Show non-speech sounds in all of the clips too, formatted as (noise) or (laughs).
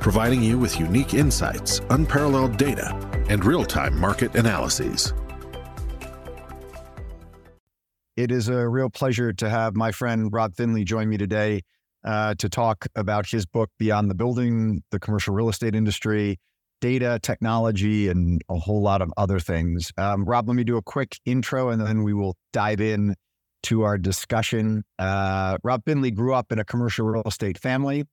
providing you with unique insights, unparalleled data, and real time market analyses. It is a real pleasure to have my friend Rob Finlay join me today uh, to talk about his book, Beyond the Building, the Commercial Real Estate Industry, Data, Technology, and a whole lot of other things. Um, Rob, let me do a quick intro and then we will dive in to our discussion. Uh, Rob Finlay grew up in a commercial real estate family.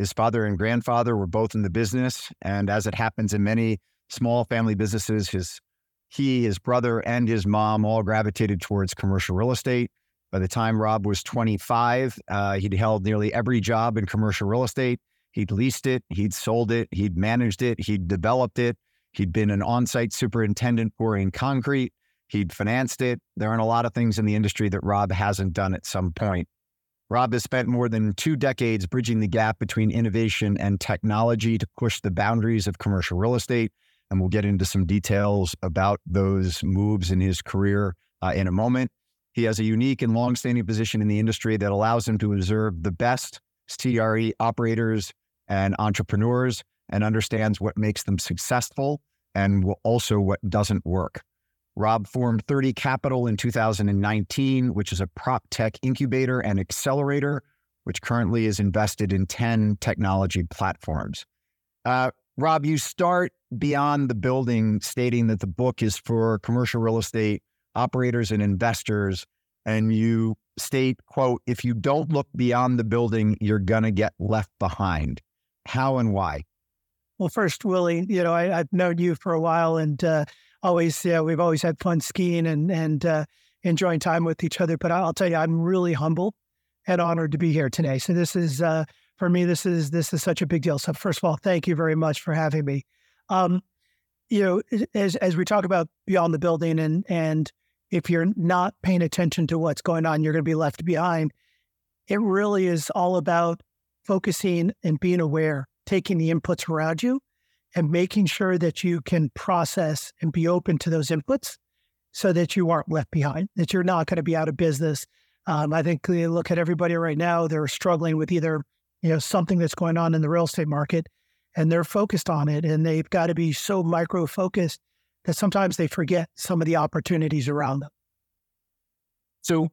His father and grandfather were both in the business. And as it happens in many small family businesses, his he, his brother, and his mom all gravitated towards commercial real estate. By the time Rob was 25, uh, he'd held nearly every job in commercial real estate. He'd leased it, he'd sold it, he'd managed it, he'd developed it. He'd been an on site superintendent pouring concrete, he'd financed it. There aren't a lot of things in the industry that Rob hasn't done at some point. Rob has spent more than two decades bridging the gap between innovation and technology to push the boundaries of commercial real estate. And we'll get into some details about those moves in his career uh, in a moment. He has a unique and longstanding position in the industry that allows him to observe the best CRE operators and entrepreneurs and understands what makes them successful and also what doesn't work. Rob formed 30 Capital in 2019, which is a prop tech incubator and accelerator, which currently is invested in 10 technology platforms. Uh, Rob, you start beyond the building stating that the book is for commercial real estate operators and investors. And you state, quote, if you don't look beyond the building, you're going to get left behind. How and why? Well, first, Willy, you know, I, have known you for a while and uh, always, yeah, we've always had fun skiing and, and uh, enjoying time with each other. But I'll tell you, I'm really humble and honored to be here today. So this is, uh, for me, this is, this is such a big deal. So first of all, thank you very much for having me. Um, you know, as, as we talk about beyond the building and, and if you're not paying attention to what's going on, you're going to be left behind. It really is all about focusing and being aware, taking the inputs around you and making sure that you can process and be open to those inputs so that you aren't left behind, that you're not going to be out of business. Um, I think you look at everybody right now, they're struggling with either, you know, something that's going on in the real estate market and they're focused on it and they've got to be so micro focused that sometimes they forget some of the opportunities around them. So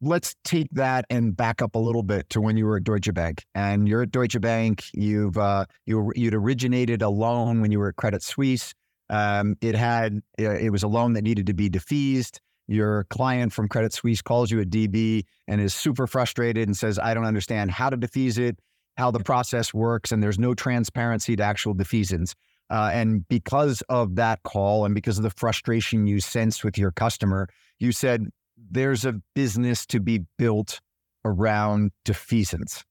let's take that and back up a little bit to when you were at Deutsche Bank. And you're at Deutsche Bank. You've uh, you you'd originated a loan when you were at Credit Suisse. Um, it had it was a loan that needed to be defeased. Your client from Credit Suisse calls you a DB and is super frustrated and says, "I don't understand how to defease it, how the process works, and there's no transparency to actual defeasance." Uh, and because of that call and because of the frustration you sensed with your customer, you said, there's a business to be built around defeasance.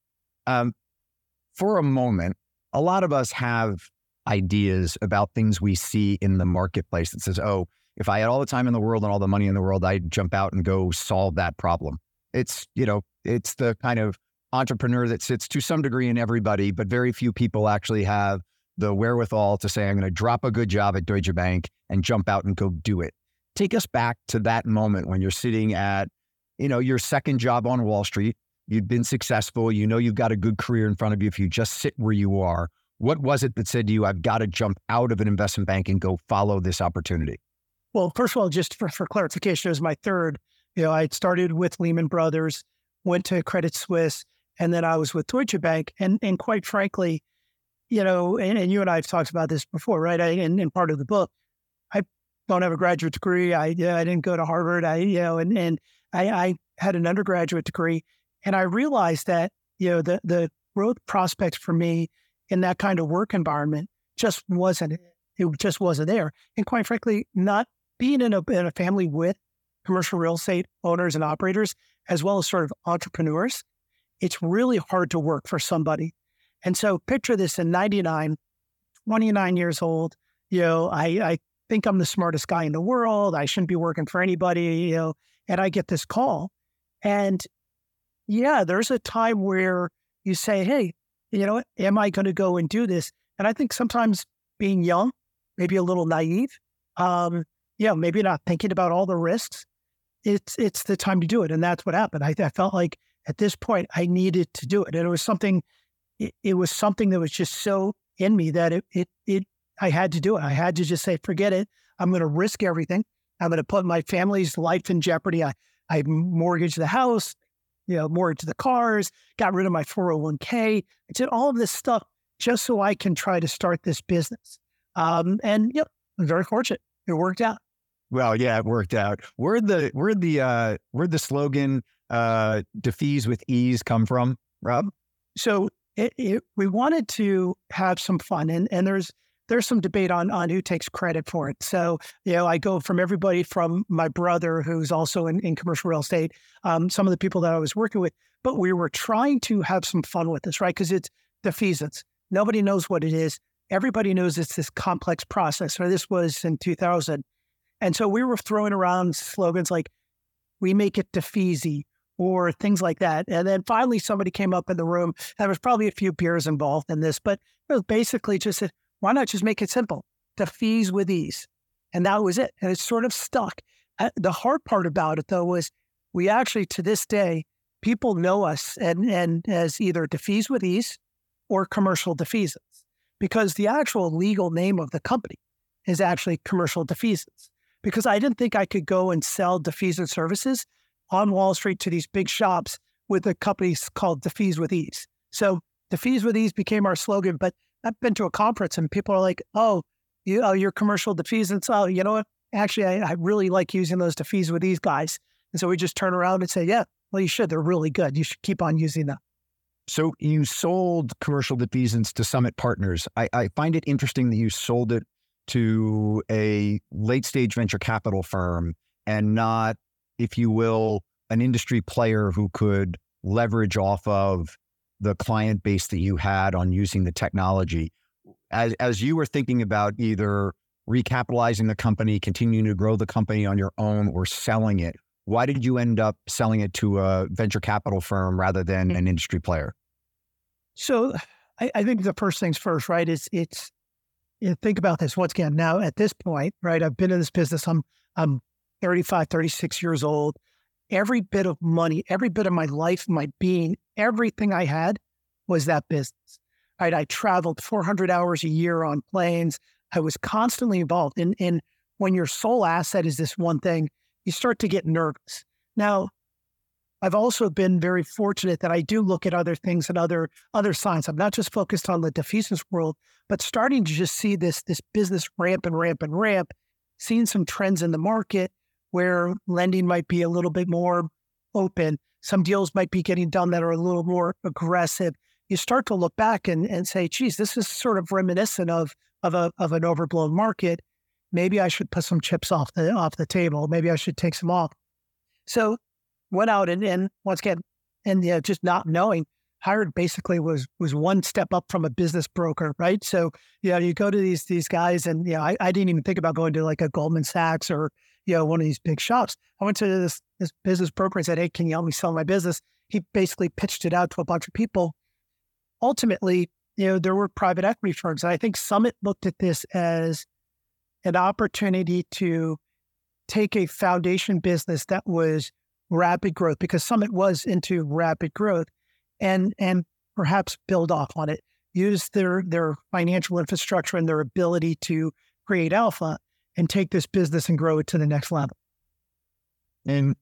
Um, for a moment, a lot of us have ideas about things we see in the marketplace that says, oh, if I had all the time in the world and all the money in the world, I'd jump out and go solve that problem. It's, you know, it's the kind of entrepreneur that sits to some degree in everybody, but very few people actually have the wherewithal to say, I'm going to drop a good job at Deutsche Bank and jump out and go do it. Take us back to that moment when you're sitting at, you know, your second job on Wall Street. You've been successful. You know you've got a good career in front of you if you just sit where you are. What was it that said to you, I've got to jump out of an investment bank and go follow this opportunity? Well, first of all, just for, for clarification, it was my third. You know, I started with Lehman Brothers, went to Credit Suisse, and then I was with Deutsche Bank. And and quite frankly, you know, and, and you and I have talked about this before, right? I, and, and part of the book, don't have a graduate degree. I yeah, I didn't go to Harvard. I you know, and and I, I had an undergraduate degree, and I realized that you know the the growth prospects for me in that kind of work environment just wasn't it just wasn't there. And quite frankly, not being in a in a family with commercial real estate owners and operators, as well as sort of entrepreneurs, it's really hard to work for somebody and so picture this in 99, 29 years old. you know, I, I think I'm the smartest guy in the world. I shouldn't be working for anybody, you know, and I get this call. And yeah, there's a time where you say, hey, you know, am I going to go and do this? And I think sometimes being young, maybe a little naive, um, yeah, maybe not thinking about all the risks. It's it's the time to do it, and that's what happened. I, I felt like at this point I needed to do it, and it was something. It, it was something that was just so in me that it it it I had to do it. I had to just say, forget it. I'm going to risk everything. I'm going to put my family's life in jeopardy. I I mortgaged the house, you know, mortgaged the cars, got rid of my 401k. I did all of this stuff just so I can try to start this business. Um, and yep, I'm very fortunate. It worked out. Well, yeah, it worked out. Where the where the uh where the slogan uh defease with ease come from, Rob? So it, it, we wanted to have some fun, and and there's there's some debate on on who takes credit for it. So you know, I go from everybody from my brother, who's also in, in commercial real estate, um, some of the people that I was working with, but we were trying to have some fun with this, right? Because it's defeasance. Nobody knows what it is. Everybody knows it's this complex process. So this was in 2000. And so we were throwing around slogans like, we make it defeasy or things like that. And then finally somebody came up in the room. There was probably a few beers involved in this, but it was basically just why not just make it simple? Defease with ease. And that was it. And it sort of stuck. Uh, the hard part about it though was we actually to this day, people know us and, and as either defease with ease or commercial defeasance because the actual legal name of the company is actually commercial defeasance. Because I didn't think I could go and sell defeasance services on Wall Street to these big shops with a company called Defease with Ease. So Defease with Ease became our slogan. But I've been to a conference and people are like, "Oh, you, oh, your commercial defeasance. Oh, you know what? Actually, I, I really like using those Defease with Ease guys." And so we just turn around and say, "Yeah, well, you should. They're really good. You should keep on using them." So you sold commercial defeasance to Summit Partners. I, I, find it interesting that you sold it to a late stage venture capital firm and not, if you will, an industry player who could leverage off of the client base that you had on using the technology. As, as you were thinking about either recapitalizing the company, continuing to grow the company on your own, or selling it, why did you end up selling it to a venture capital firm rather than mm. an industry player? So I, I think the first things first, right? Is it's you know, think about this once again. Now at this point, right? I've been in this business. I'm I'm 35, 36 years old. Every bit of money, every bit of my life, my being, everything I had was that business. Right? I traveled 400 hours a year on planes. I was constantly involved. And, and when your sole asset is this one thing, you start to get nervous. Now, I've also been very fortunate that I do look at other things and other other signs. I'm not just focused on the defeasance world, but starting to just see this this business ramp and ramp and ramp, seeing some trends in the market where lending might be a little bit more open. Some deals might be getting done that are a little more aggressive. You start to look back and, and say, geez, this is sort of reminiscent of of a of an overblown market. Maybe I should put some chips off the off the table. Maybe I should take some off. So went out and, and once again, and you know, just not knowing, hired basically was was one step up from a business broker, right? So, you know, you go to these these guys and you know, I, I didn't even think about going to like a Goldman Sachs or, you know, one of these big shops. I went to this this business broker and said, Hey, can you help me sell my business? He basically pitched it out to a bunch of people. Ultimately, you know, there were private equity firms. And I think Summit looked at this as an opportunity to take a foundation business that was rapid growth because Summit was into rapid growth and and perhaps build off on it, use their their financial infrastructure and their ability to create alpha and take this business and grow it to the next level. And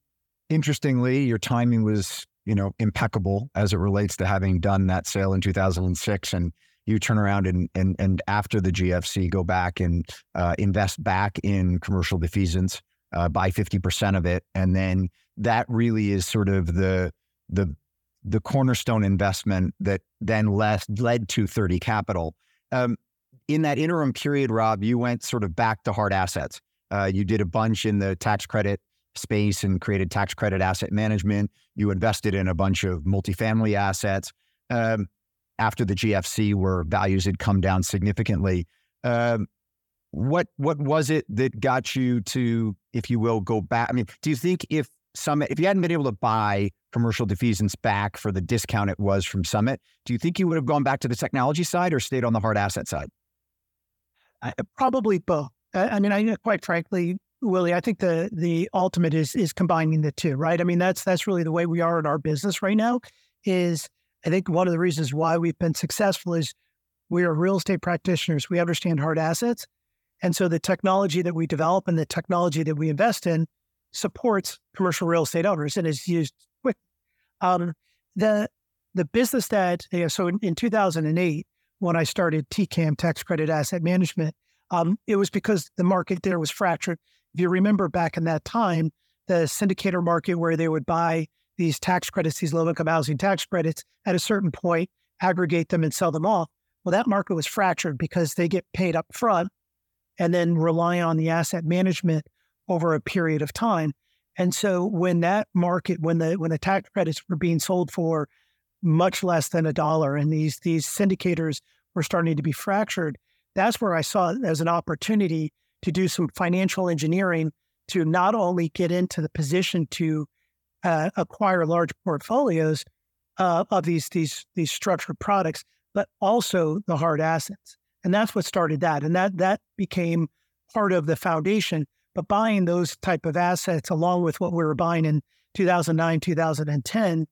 interestingly, your timing was, you know, impeccable as it relates to having done that sale in 2006 and you turn around and and and after the GFC go back and uh, invest back in commercial defeasance, uh, buy 50% of it and then that really is sort of the the the cornerstone investment that then led led to 30 Capital. Um, in that interim period, Rob, you went sort of back to hard assets. Uh, you did a bunch in the tax credit space and created tax credit asset management. You invested in a bunch of multifamily assets. Um, after the GFC, where values had come down significantly, um, what what was it that got you to, if you will, go back? I mean, do you think if Summit, if you hadn't been able to buy commercial defeasance back for the discount it was from Summit, do you think you would have gone back to the technology side or stayed on the hard asset side? I, probably both. I, I mean, I quite frankly, Willy, I think the the ultimate is is combining the two, right? I mean, that's that's really the way we are in our business right now. Is I think one of the reasons why we've been successful is we are real estate practitioners. We understand hard assets, and so the technology that we develop and the technology that we invest in supports commercial real estate owners and is used quick. Um, the the business that you know, so in, in 2008 when I started TCAM Tax Credit Asset Management, um, it was because the market there was fractured. If you remember back in that time, the syndicator market where they would buy these tax credits, these low income housing tax credits, at a certain point, aggregate them and sell them off. Well, that market was fractured because they get paid up front and then rely on the asset management over a period of time. And so when that market, when the when the tax credits were being sold for much less than a dollar and these these syndicators were starting to be fractured, that's where I saw it as an opportunity to do some financial engineering to not only get into the position to uh, acquire large portfolios uh, of these these these structured products, but also the hard assets. And that's what started that. And that that became part of the foundation. But buying those type of assets along with what we were buying in 2009, 2010,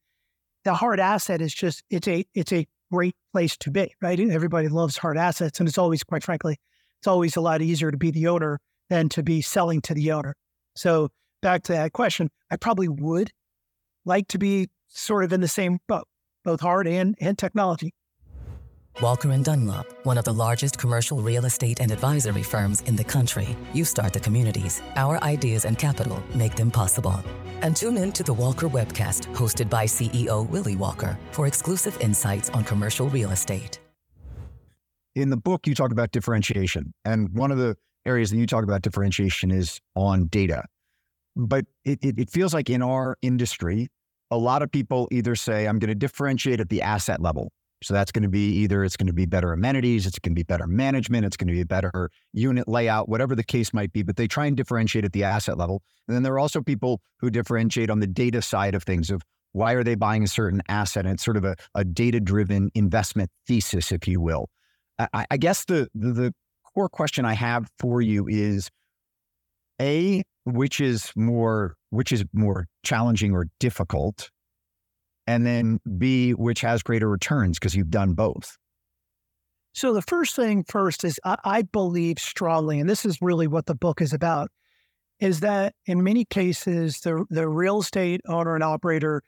the hard asset is just it's a it's a great place to be, right? Everybody loves hard assets. And it's always, quite frankly, it's always a lot easier to be the owner than to be selling to the owner. So back to that question, I probably would like to be sort of in the same boat, both hard and, and technology. Walker and Dunlop, one of the largest commercial real estate and advisory firms in the country. You start the communities. Our ideas and capital make them possible. And tune in to the Walker webcast, hosted by CEO Willy Walker, for exclusive insights on commercial real estate. In the book, you talk about differentiation. And one of the areas that you talk about differentiation is on data. But it, it, it feels like in our industry, a lot of people either say, I'm going to differentiate at the asset level. So that's going to be either it's going to be better amenities, it's going to be better management, it's going to be a better unit layout, whatever the case might be. But they try and differentiate at the asset level. And then there are also people who differentiate on the data side of things of why are they buying a certain asset? And it's sort of a, a data driven investment thesis, if you will. I, I guess the, the, the core question I have for you is a which is more which is more challenging or difficult and then B, which has greater returns because you've done both? So the first thing first is I, I, believe strongly, and this is really what the book is about, is that in many cases the the real estate owner and operator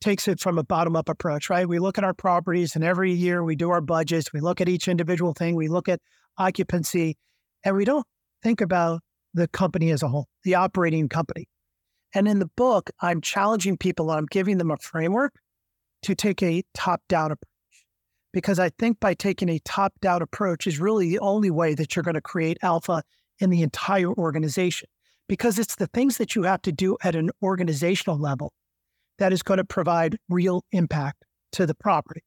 takes it from a bottom up approach, right? We look at our properties and every year we do our budgets, we look at each individual thing, we look at occupancy, and we don't think about the company as a whole, the operating company. And in the book, I'm challenging people, I'm giving them a framework to take a top down approach. Because I think by taking a top down approach is really the only way that you're going to create alpha in the entire organization. Because it's the things that you have to do at an organizational level that is going to provide real impact to the property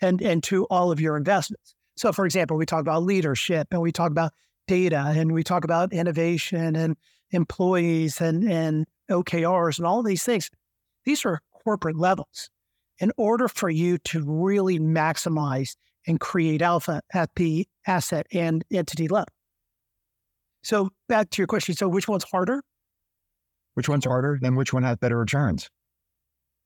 and, and to all of your investments. So, for example, we talk about leadership and we talk about data and we talk about innovation and employees and, and OKRs and all these things. These are corporate levels in order for you to really maximize and create alpha at the asset and entity level. So back to your question. So which one's harder? Which one's harder? Then which one has better returns?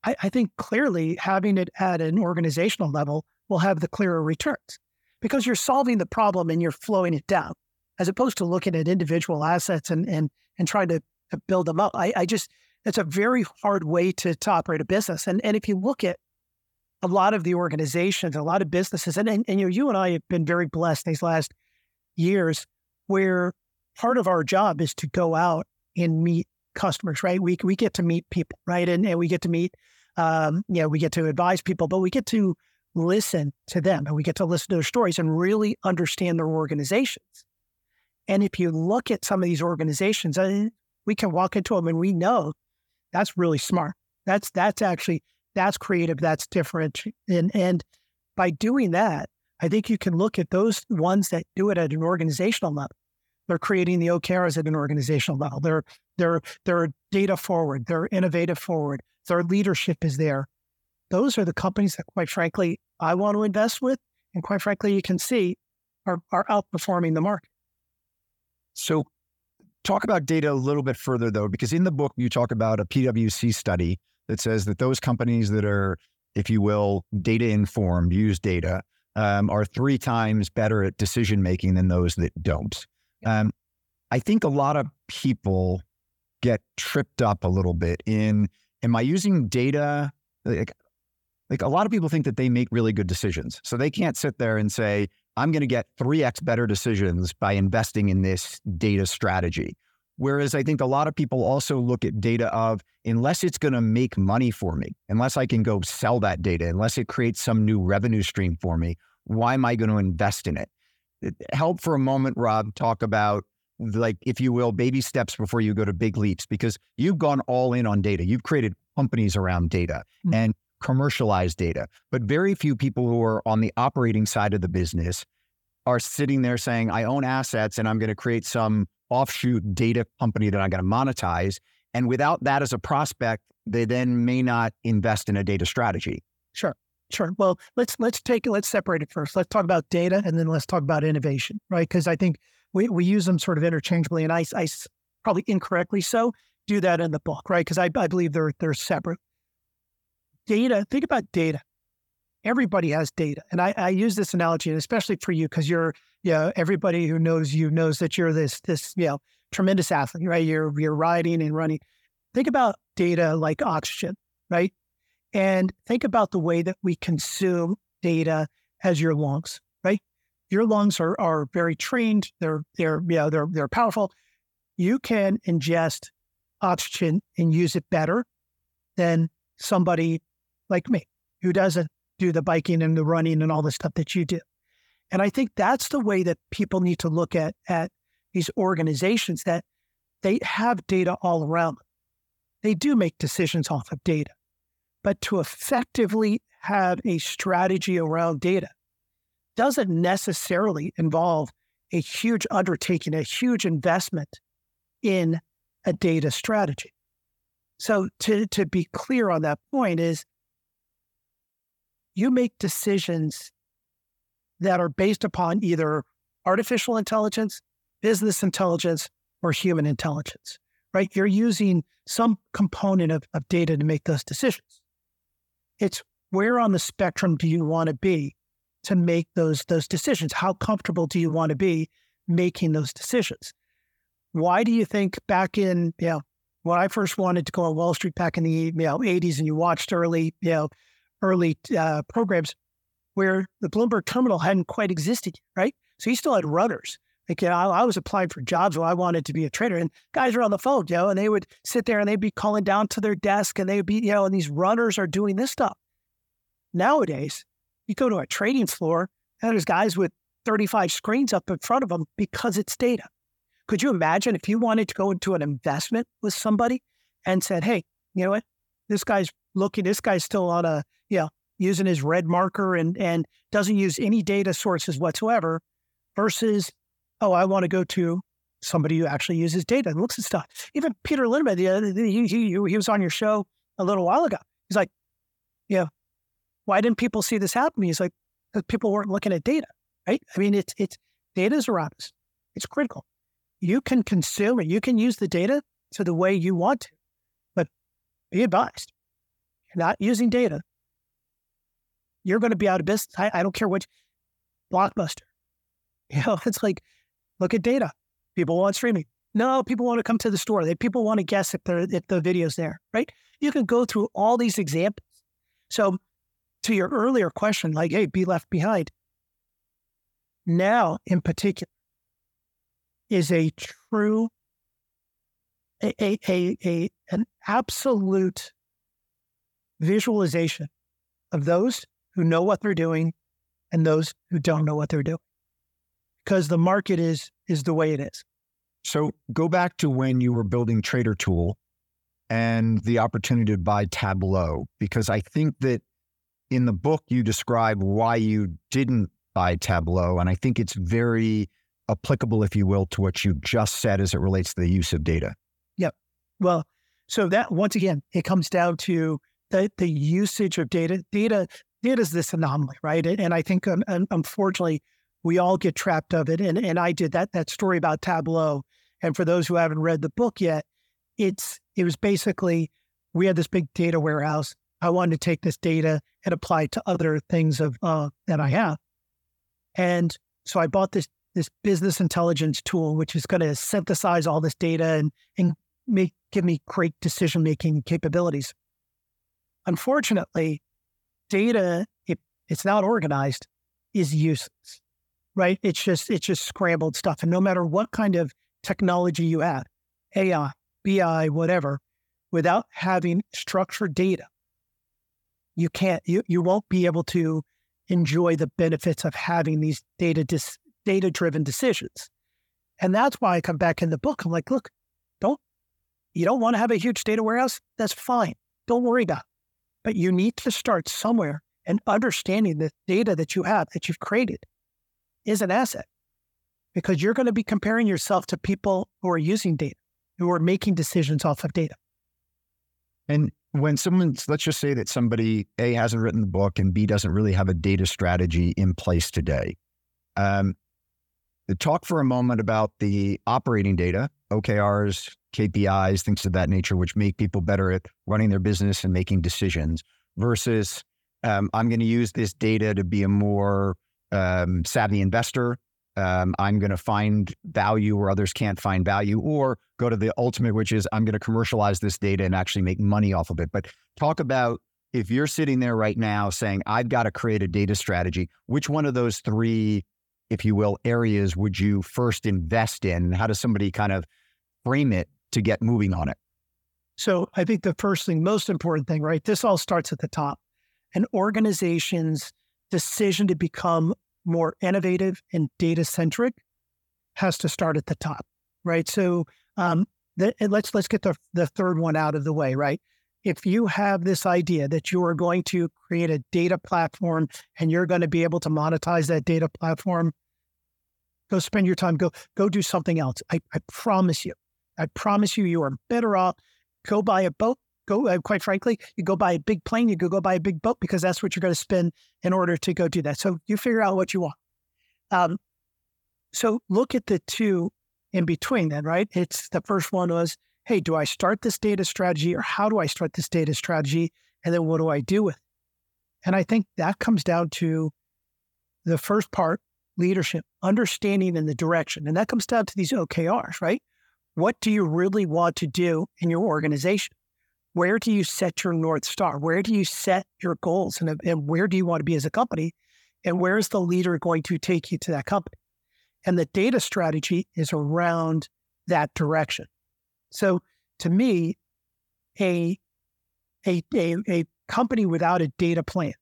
I, I think clearly having it at an organizational level will have the clearer returns because you're solving the problem and you're flowing it down as opposed to looking at individual assets and and and trying to, to build them up. I, I just it's a very hard way to, to operate a business. And, and if you look at a lot of the organizations, a lot of businesses, and, and, and you, know, you and I have been very blessed these last years where part of our job is to go out and meet customers, right? We, we get to meet people, right? And, and we get to meet, um, you know, we get to advise people, but we get to listen to them and we get to listen to their stories and really understand their organizations. And if you look at some of these organizations, uh, we can walk into them and we know that's really smart. That's that's actually that's creative. That's different. And and by doing that, I think you can look at those ones that do it at an organizational level. They're creating the OKRs at an organizational level. They're they're they're data forward. They're innovative forward. Their leadership is there. Those are the companies that, quite frankly, I want to invest with, and quite frankly, you can see are are outperforming the market. So, talk about data a little bit further, though, because in the book you talk about a PwC study that says that those companies that are, if you will, data informed, use data, um, are three times better at decision making than those that don't. Um, I think a lot of people get tripped up a little bit in am I using data? Like, like a lot of people think that they make really good decisions. So they can't sit there and say, I'm going to get 3x better decisions by investing in this data strategy. Whereas I think a lot of people also look at data of unless it's going to make money for me, unless I can go sell that data, unless it creates some new revenue stream for me, why am I going to invest in it? help for a moment, Rob, talk about like, if you will, baby steps before you go to big leaps, because you've gone all in on data. You've created companies around data mm-hmm. and commercialized data, but very few people who are on the operating side of the business are sitting there saying, I own assets and I'm going to create some offshoot data company that I'm going to monetize. And without that as a prospect, they then may not invest in a data strategy. Sure. Sure. Well, let's let's take it. Let's separate it first. Let's talk about data, and then let's talk about innovation, right? Because I think we we use them sort of interchangeably, and I, I probably incorrectly so do that in the book, right? Because I, I believe they're they're separate. Data. Think about data. Everybody has data, and I, I use this analogy, and especially for you, because you're you know everybody who knows you knows that you're this this you know tremendous athlete, right? You're you're riding and running. Think about data like oxygen, right? And think about the way that we consume data as your lungs, right? Your lungs are, are very trained. They're they're yeah they're they're powerful. You can ingest oxygen and use it better than somebody like me who doesn't do the biking and the running and all the stuff that you do. And I think that's the way that people need to look at at these organizations that they have data all around them. They do make decisions off of data. But to effectively have a strategy around data doesn't necessarily involve a huge undertaking, a huge investment in a data strategy. So to, to be clear on that point is you make decisions that are based upon either artificial intelligence, business intelligence, or human intelligence, right? You're using some component of, of data to make those decisions. It's where on the spectrum do you want to be to make those those decisions? How comfortable do you want to be making those decisions? Why do you think back in you know when I first wanted to go on Wall Street back in the you know 80s and you watched early you know early uh, programs where the Bloomberg terminal hadn't quite existed, right? So you still had runners. Like, you know, I, I, was applying for jobs where I wanted to be a trader, and guys were on the phone, you know, and they would sit there and they'd be calling down to their desk, and they would be, you know, and these runners are doing this stuff. Nowadays, you go to a trading floor, and there's guys with 35 screens up in front of them because it's data. Could you imagine if you wanted to go into an investment with somebody and said, hey, you know what? This guy's looking, this guy's still on a, know, using his red marker and and doesn't use any data sources whatsoever versus oh, I want to go to somebody who actually uses data and looks at stuff. Even Peter Linneman, the, he, he, he was on your show a little while ago. He's like, yeah, why didn't people see this happen? He's like, people weren't looking at data, right? I mean, it's, it's data is around us. It's critical. You can consume it. You can use the data to the way you want to, but be advised. You're not using data. You're going to be out of business. I, I don't care which blockbuster. (laughs) You know, it's like Look at data. People want streaming. No, people want to come to the store. They, people want to guess if, if the video's there, right? You can go through all these examples. So, to your earlier question, like, hey, be left behind. Now, in particular, is a true, a, a, a, a an absolute visualization of those who know what they're doing and those who don't know what they're doing because the market is is the way it is. So go back to when you were building Trader Tool and the opportunity to buy Tableau, because I think that in the book you describe why you didn't buy Tableau, and I think it's very applicable, if you will, to what you just said as it relates to the use of data? Yep. Well, so that once again, it comes down to the the usage of data. Data data is this anomaly, right? And I think um, unfortunately we all get trapped of it. And and I did that that story about Tableau. And for those who haven't read the book yet, it's it was basically we had this big data warehouse. I wanted to take this data and apply it to other things of uh, that I have. And so I bought this this business intelligence tool, which is going to synthesize all this data and and make give me great decision making capabilities. Unfortunately, data if it's not organized is useless, right? It's just it's just scrambled stuff, and no matter what kind of technology you have, AI, BI, whatever, without having structured data, you can't you you won't be able to enjoy the benefits of having these data dis, data driven decisions. And that's why I come back in the book. I'm like, look, don't you don't want to have a huge data warehouse? That's fine. Don't worry about it. But you need to start somewhere and understanding the data that you have that you've created is an asset because you're going to be comparing yourself to people who are using data, who are making decisions off of data. And when someone, let's just say that somebody A hasn't written the book and B doesn't really have a data strategy in place today. Um, talk for a moment about the operating data, OKRs, KPIs, things of that nature, which make people better at running their business and making decisions versus um, I'm going to use this data to be a more um, savvy investor. Um, I'm going to find value where others can't find value, or go to the ultimate, which is I'm going to commercialize this data and actually make money off of it. But talk about if you're sitting there right now saying, I've got to create a data strategy, which one of those three, if you will, areas would you first invest in? How does somebody kind of frame it to get moving on it? So I think the first thing, most important thing, right? This all starts at the top an organization's decision to become more innovative and data centric has to start at the top, right? So um, the, let's let's get the the third one out of the way, right? If you have this idea that you are going to create a data platform and you're going to be able to monetize that data platform, go spend your time. Go go do something else. I, I promise you. I promise you, you are better off. Go buy a boat, go, uh, quite frankly, you go buy a big plane, you go go buy a big boat because that's what you're going to spend in order to go do that. So you figure out what you want. Um, so look at the two in between then, right? It's the first one was, hey, do I start this data strategy or how do I start this data strategy? And then what do I do with it? And I think that comes down to the first part, leadership, understanding in the direction. And that comes down to these OKRs, right? What do you really want to do in your organization? where do you set your North Star? Where do you set your goals? And, and where do you want to be as a company? And where is the leader going to take you to that company? And the data strategy is around that direction. So to me, a, a, a, a company without a data plan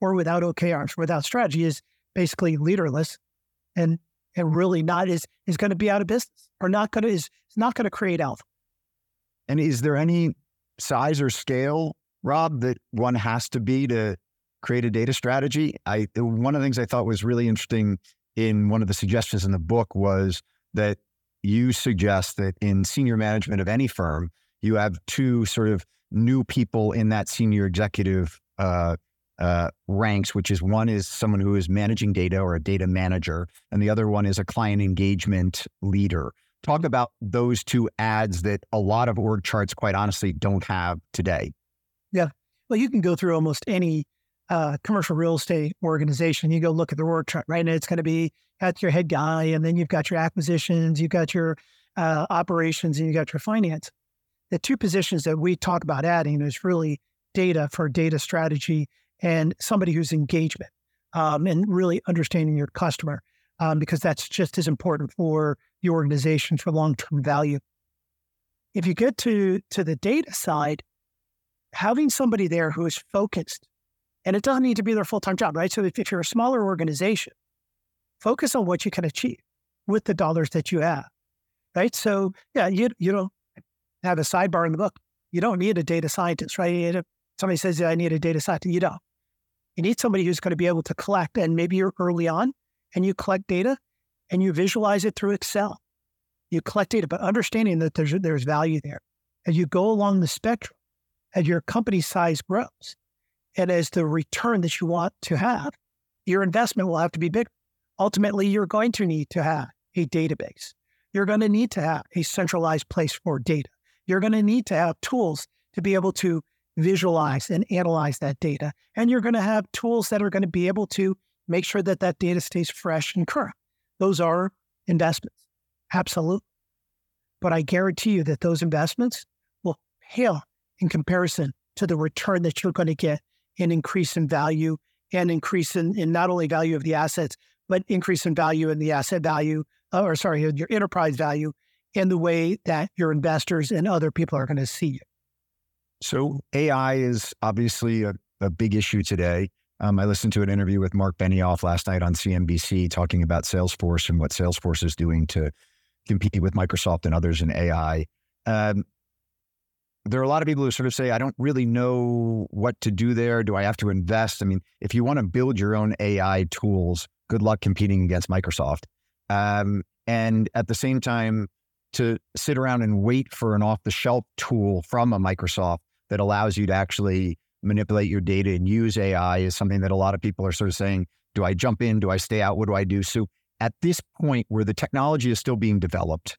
or without OKRs, without strategy is basically leaderless and and really not is is going to be out of business or not going to is, is not going to create alpha. And is there any size or scale, Rob, that one has to be to create a data strategy? I one of the things I thought was really interesting in one of the suggestions in the book was that you suggest that in senior management of any firm, you have two sort of new people in that senior executive uh, uh, ranks, which is one is someone who is managing data or a data manager, and the other one is a client engagement leader. Talk about those two ads that a lot of org charts, quite honestly, don't have today. Yeah. Well, you can go through almost any uh, commercial real estate organization. You go look at the org chart, right? And it's going to be at your head guy, and then you've got your acquisitions, you've got your uh, operations, and you've got your finance. The two positions that we talk about adding is really data for data strategy and somebody who's engagement um, and really understanding your customer um, because that's just as important for the organization for long term value. If you get to, to the data side, having somebody there who is focused, and it doesn't need to be their full time job, right? So if, if you're a smaller organization, focus on what you can achieve with the dollars that you have, right? So yeah, you you don't have a sidebar in the book. You don't need a data scientist, right? Somebody says, I need a data scientist. You don't. You need somebody who's going to be able to collect, and maybe you're early on and you collect data and you visualize it through Excel. You collect data, but understanding that there's there's value there. As you go along the spectrum, as your company size grows, and as the return that you want to have, your investment will have to be bigger. Ultimately, you're going to need to have a database. You're going to need to have a centralized place for data. You're going to need to have tools to be able to visualize and analyze that data. And you're going to have tools that are going to be able to make sure that that data stays fresh and current. Those are investments. Absolutely. But I guarantee you that those investments will pale in comparison to the return that you're going to get in increase in value and increase in, in not only value of the assets, but increase in value in the asset value, uh, or sorry, your enterprise value and the way that your investors and other people are going to see you. So AI is obviously a, a big issue today. Um, I listened to an interview with Mark Benioff last night on CNBC talking about Salesforce and what Salesforce is doing to compete with Microsoft and others in AI. Um, there are a lot of people who sort of say, I don't really know what to do there. Do I have to invest? I mean, if you want to build your own AI tools, good luck competing against Microsoft. Um, and at the same time, to sit around and wait for an off the shelf tool from a Microsoft that allows you to actually manipulate your data and use AI is something that a lot of people are sort of saying, do I jump in? Do I stay out? What do I do? So at this point where the technology is still being developed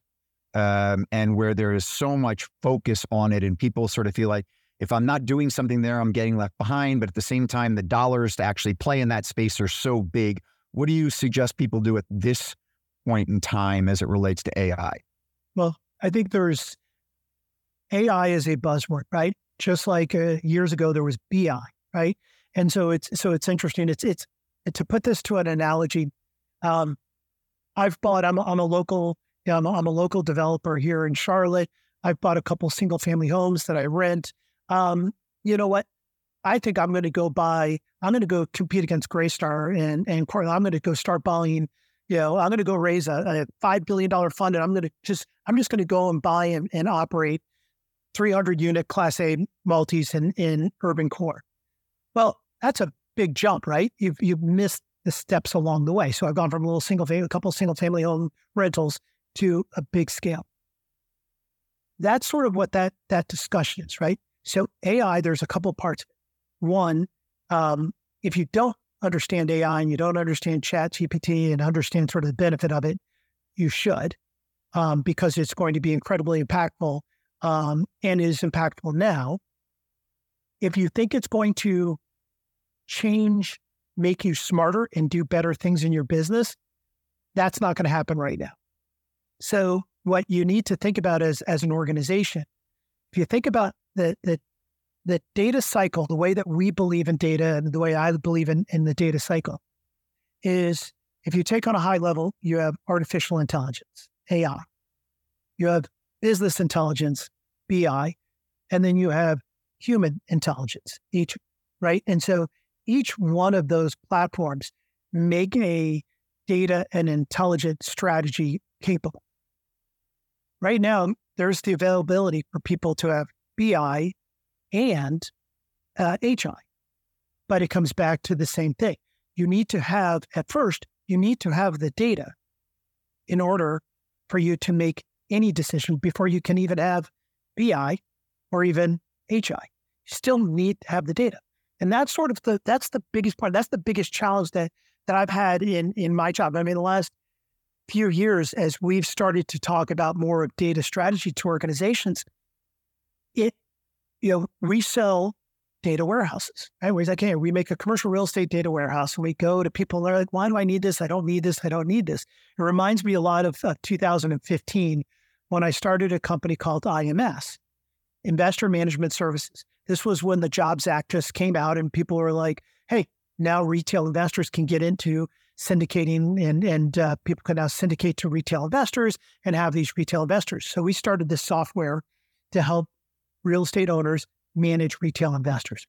um, and where there is so much focus on it and people sort of feel like if I'm not doing something there, I'm getting left behind. But at the same time, the dollars to actually play in that space are so big. What do you suggest people do at this point in time as it relates to AI? Well, I think there's AI is a buzzword, right? Just like uh, years ago there was BI, right? And so it's so it's interesting. It's it's to put this to an analogy. Um, I've bought. I'm I'm a local. I'm, a, I'm a local developer here in Charlotte. I've bought a couple single family homes that I rent. Um, you know what? I think I'm going to go buy. I'm going to go compete against Greystar and and Cortland. I'm going to go start buying. You know, I'm going to go raise a, a five billion dollar fund, and I'm going to just I'm just going to go and buy and, and operate 300 unit Class A multis in in urban core. Well, that's a big jump, right? You've you've missed the steps along the way. So I've gone from a little single family, a couple single family home rentals to a big scale. That's sort of what that that discussion is, right? So AI, there's a couple parts. One, um, if you don't understand AI and you don't understand Chat GPT and understand sort of the benefit of it, you should, um, because it's going to be incredibly impactful um, and is impactful now. If you think it's going to change, make you smarter, and do better things in your business, that's not going to happen right now. So, what you need to think about as, as an organization, if you think about the, the, the data cycle, the way that we believe in data and the way I believe in, in the data cycle is if you take on a high level, you have artificial intelligence, AI. You have business intelligence, BI, and then you have human intelligence, HI, right? And so each one of those platforms make a data and intelligent strategy capable. Right now, there's the availability for people to have BI and uh, HI, but it comes back to the same thing. You need to have, at first, you need to have the data in order for you to make any decision before you can even have BI or even HI. You still need to have the data. And that's sort of the that's the biggest part. That's the biggest challenge that that I've had in in my job. I mean, the last few years, as we've started to talk about more of data strategy to organizations, it you know we sell data warehouses. Right? We're like, hey, we make a commercial real estate data warehouse, and we go to people. And they're like, why do I need this? I don't need this. I don't need this. It reminds me a lot of uh, 2015 when I started a company called IMS, Investor Management Services. This was when the Jobs Act just came out and people were like, hey, now retail investors can get into syndicating and, and uh, people can now syndicate to retail investors and have these retail investors. So we started this software to help real estate owners manage retail investors.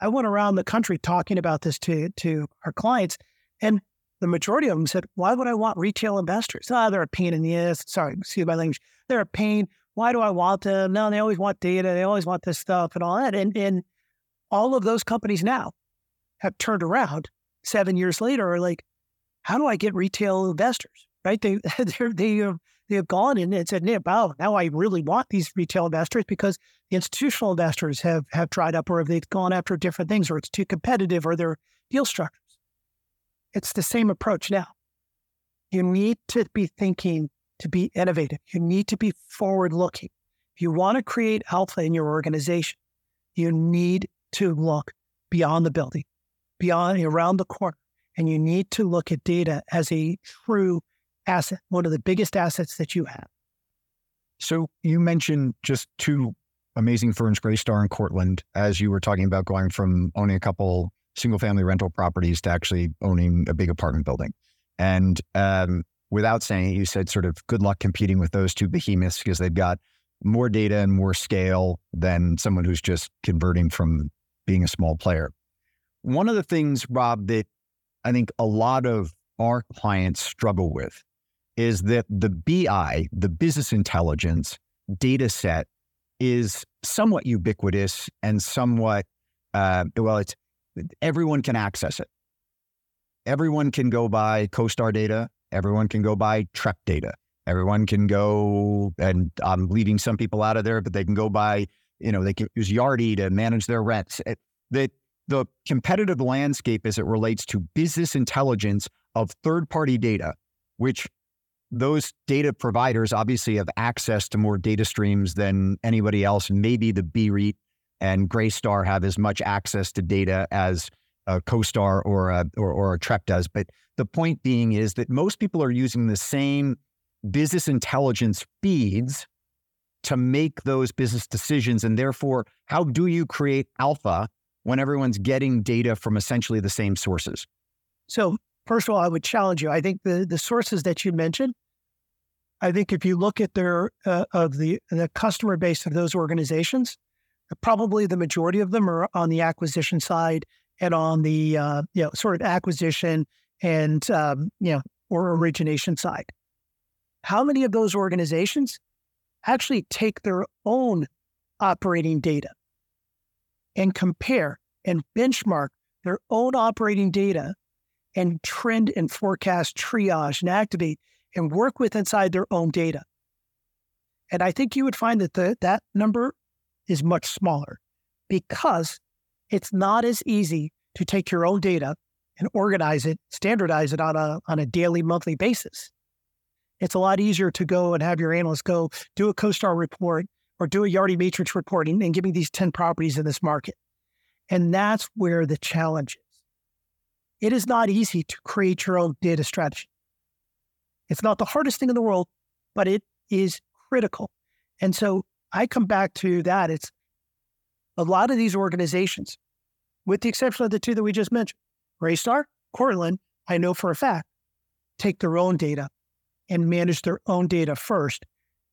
I went around the country talking about this to, to our clients, and the majority of them said, Why would I want retail investors? Ah, oh, they're a pain in the ass. Sorry, excuse my language. They're a pain. Why do I want them? No, they always want data. They always want this stuff and all that. And, and all of those companies now have turned around seven years later are like, how do I get retail investors? right? They (laughs) they have, they have gone in and said, "Wow, now I really want these retail investors because the institutional investors have have dried up, or they've gone after different things, or it's too competitive, or their deal structures." It's the same approach now. You need to be thinking to be innovative. You need to be forward looking. If you want to create alpha in your organization, you need to look beyond the building, beyond around the corner, and you need to look at data as a true asset, one of the biggest assets that you have. So you mentioned just two amazing firms, Greystar and Cortland, as you were talking about going from owning a couple single family rental properties to actually owning a big apartment building. And um, without saying it, you said sort of good luck competing with those two behemoths because they've got more data and more scale than someone who's just converting from being a small player. One of the things, Rob, that I think a lot of our clients struggle with is that the BI, the business intelligence data set, is somewhat ubiquitous and somewhat, uh, well, it's everyone can access it. Everyone can go buy CoStar data. Everyone can go buy Trepp data. Everyone can go, and I'm leaving some people out of there, but they can go buy, you know, they can use Yardi to manage their rents. It, the, the competitive landscape as it relates to business intelligence of third party data, which those data providers obviously have access to more data streams than anybody else. Maybe the BREIT and Greystar have as much access to data as a CoStar or a, or, or a Trepp does. But the point being is that most people are using the same business intelligence feeds to make those business decisions. And therefore, how do you create alpha when everyone's getting data from essentially the same sources? So, first of all, I would challenge you. I think the, the sources that you mentioned, I think if you look at their uh, of the the customer base of those organizations, probably the majority of them are on the acquisition side and on the uh, you know sort of acquisition and um, you know or origination side. How many of those organizations actually take their own operating data and compare and benchmark their own operating data and trend and forecast, triage and activate and work with inside their own data? And I think you would find that the, that number is much smaller because it's not as easy to take your own data and organize it, standardize it on a, on a daily, monthly basis. It's a lot easier to go and have your analyst go do a CoStar report or do a Yardi Matrix reporting and give me these 10 properties in this market. And that's where the challenge is. It is not easy to create your own data strategy. It's not the hardest thing in the world, but it is critical. And so I come back to that. It's a lot of these organizations, with the exception of the two that we just mentioned, Greystar, Cortland, I know for a fact, take their own data and manage their own data first,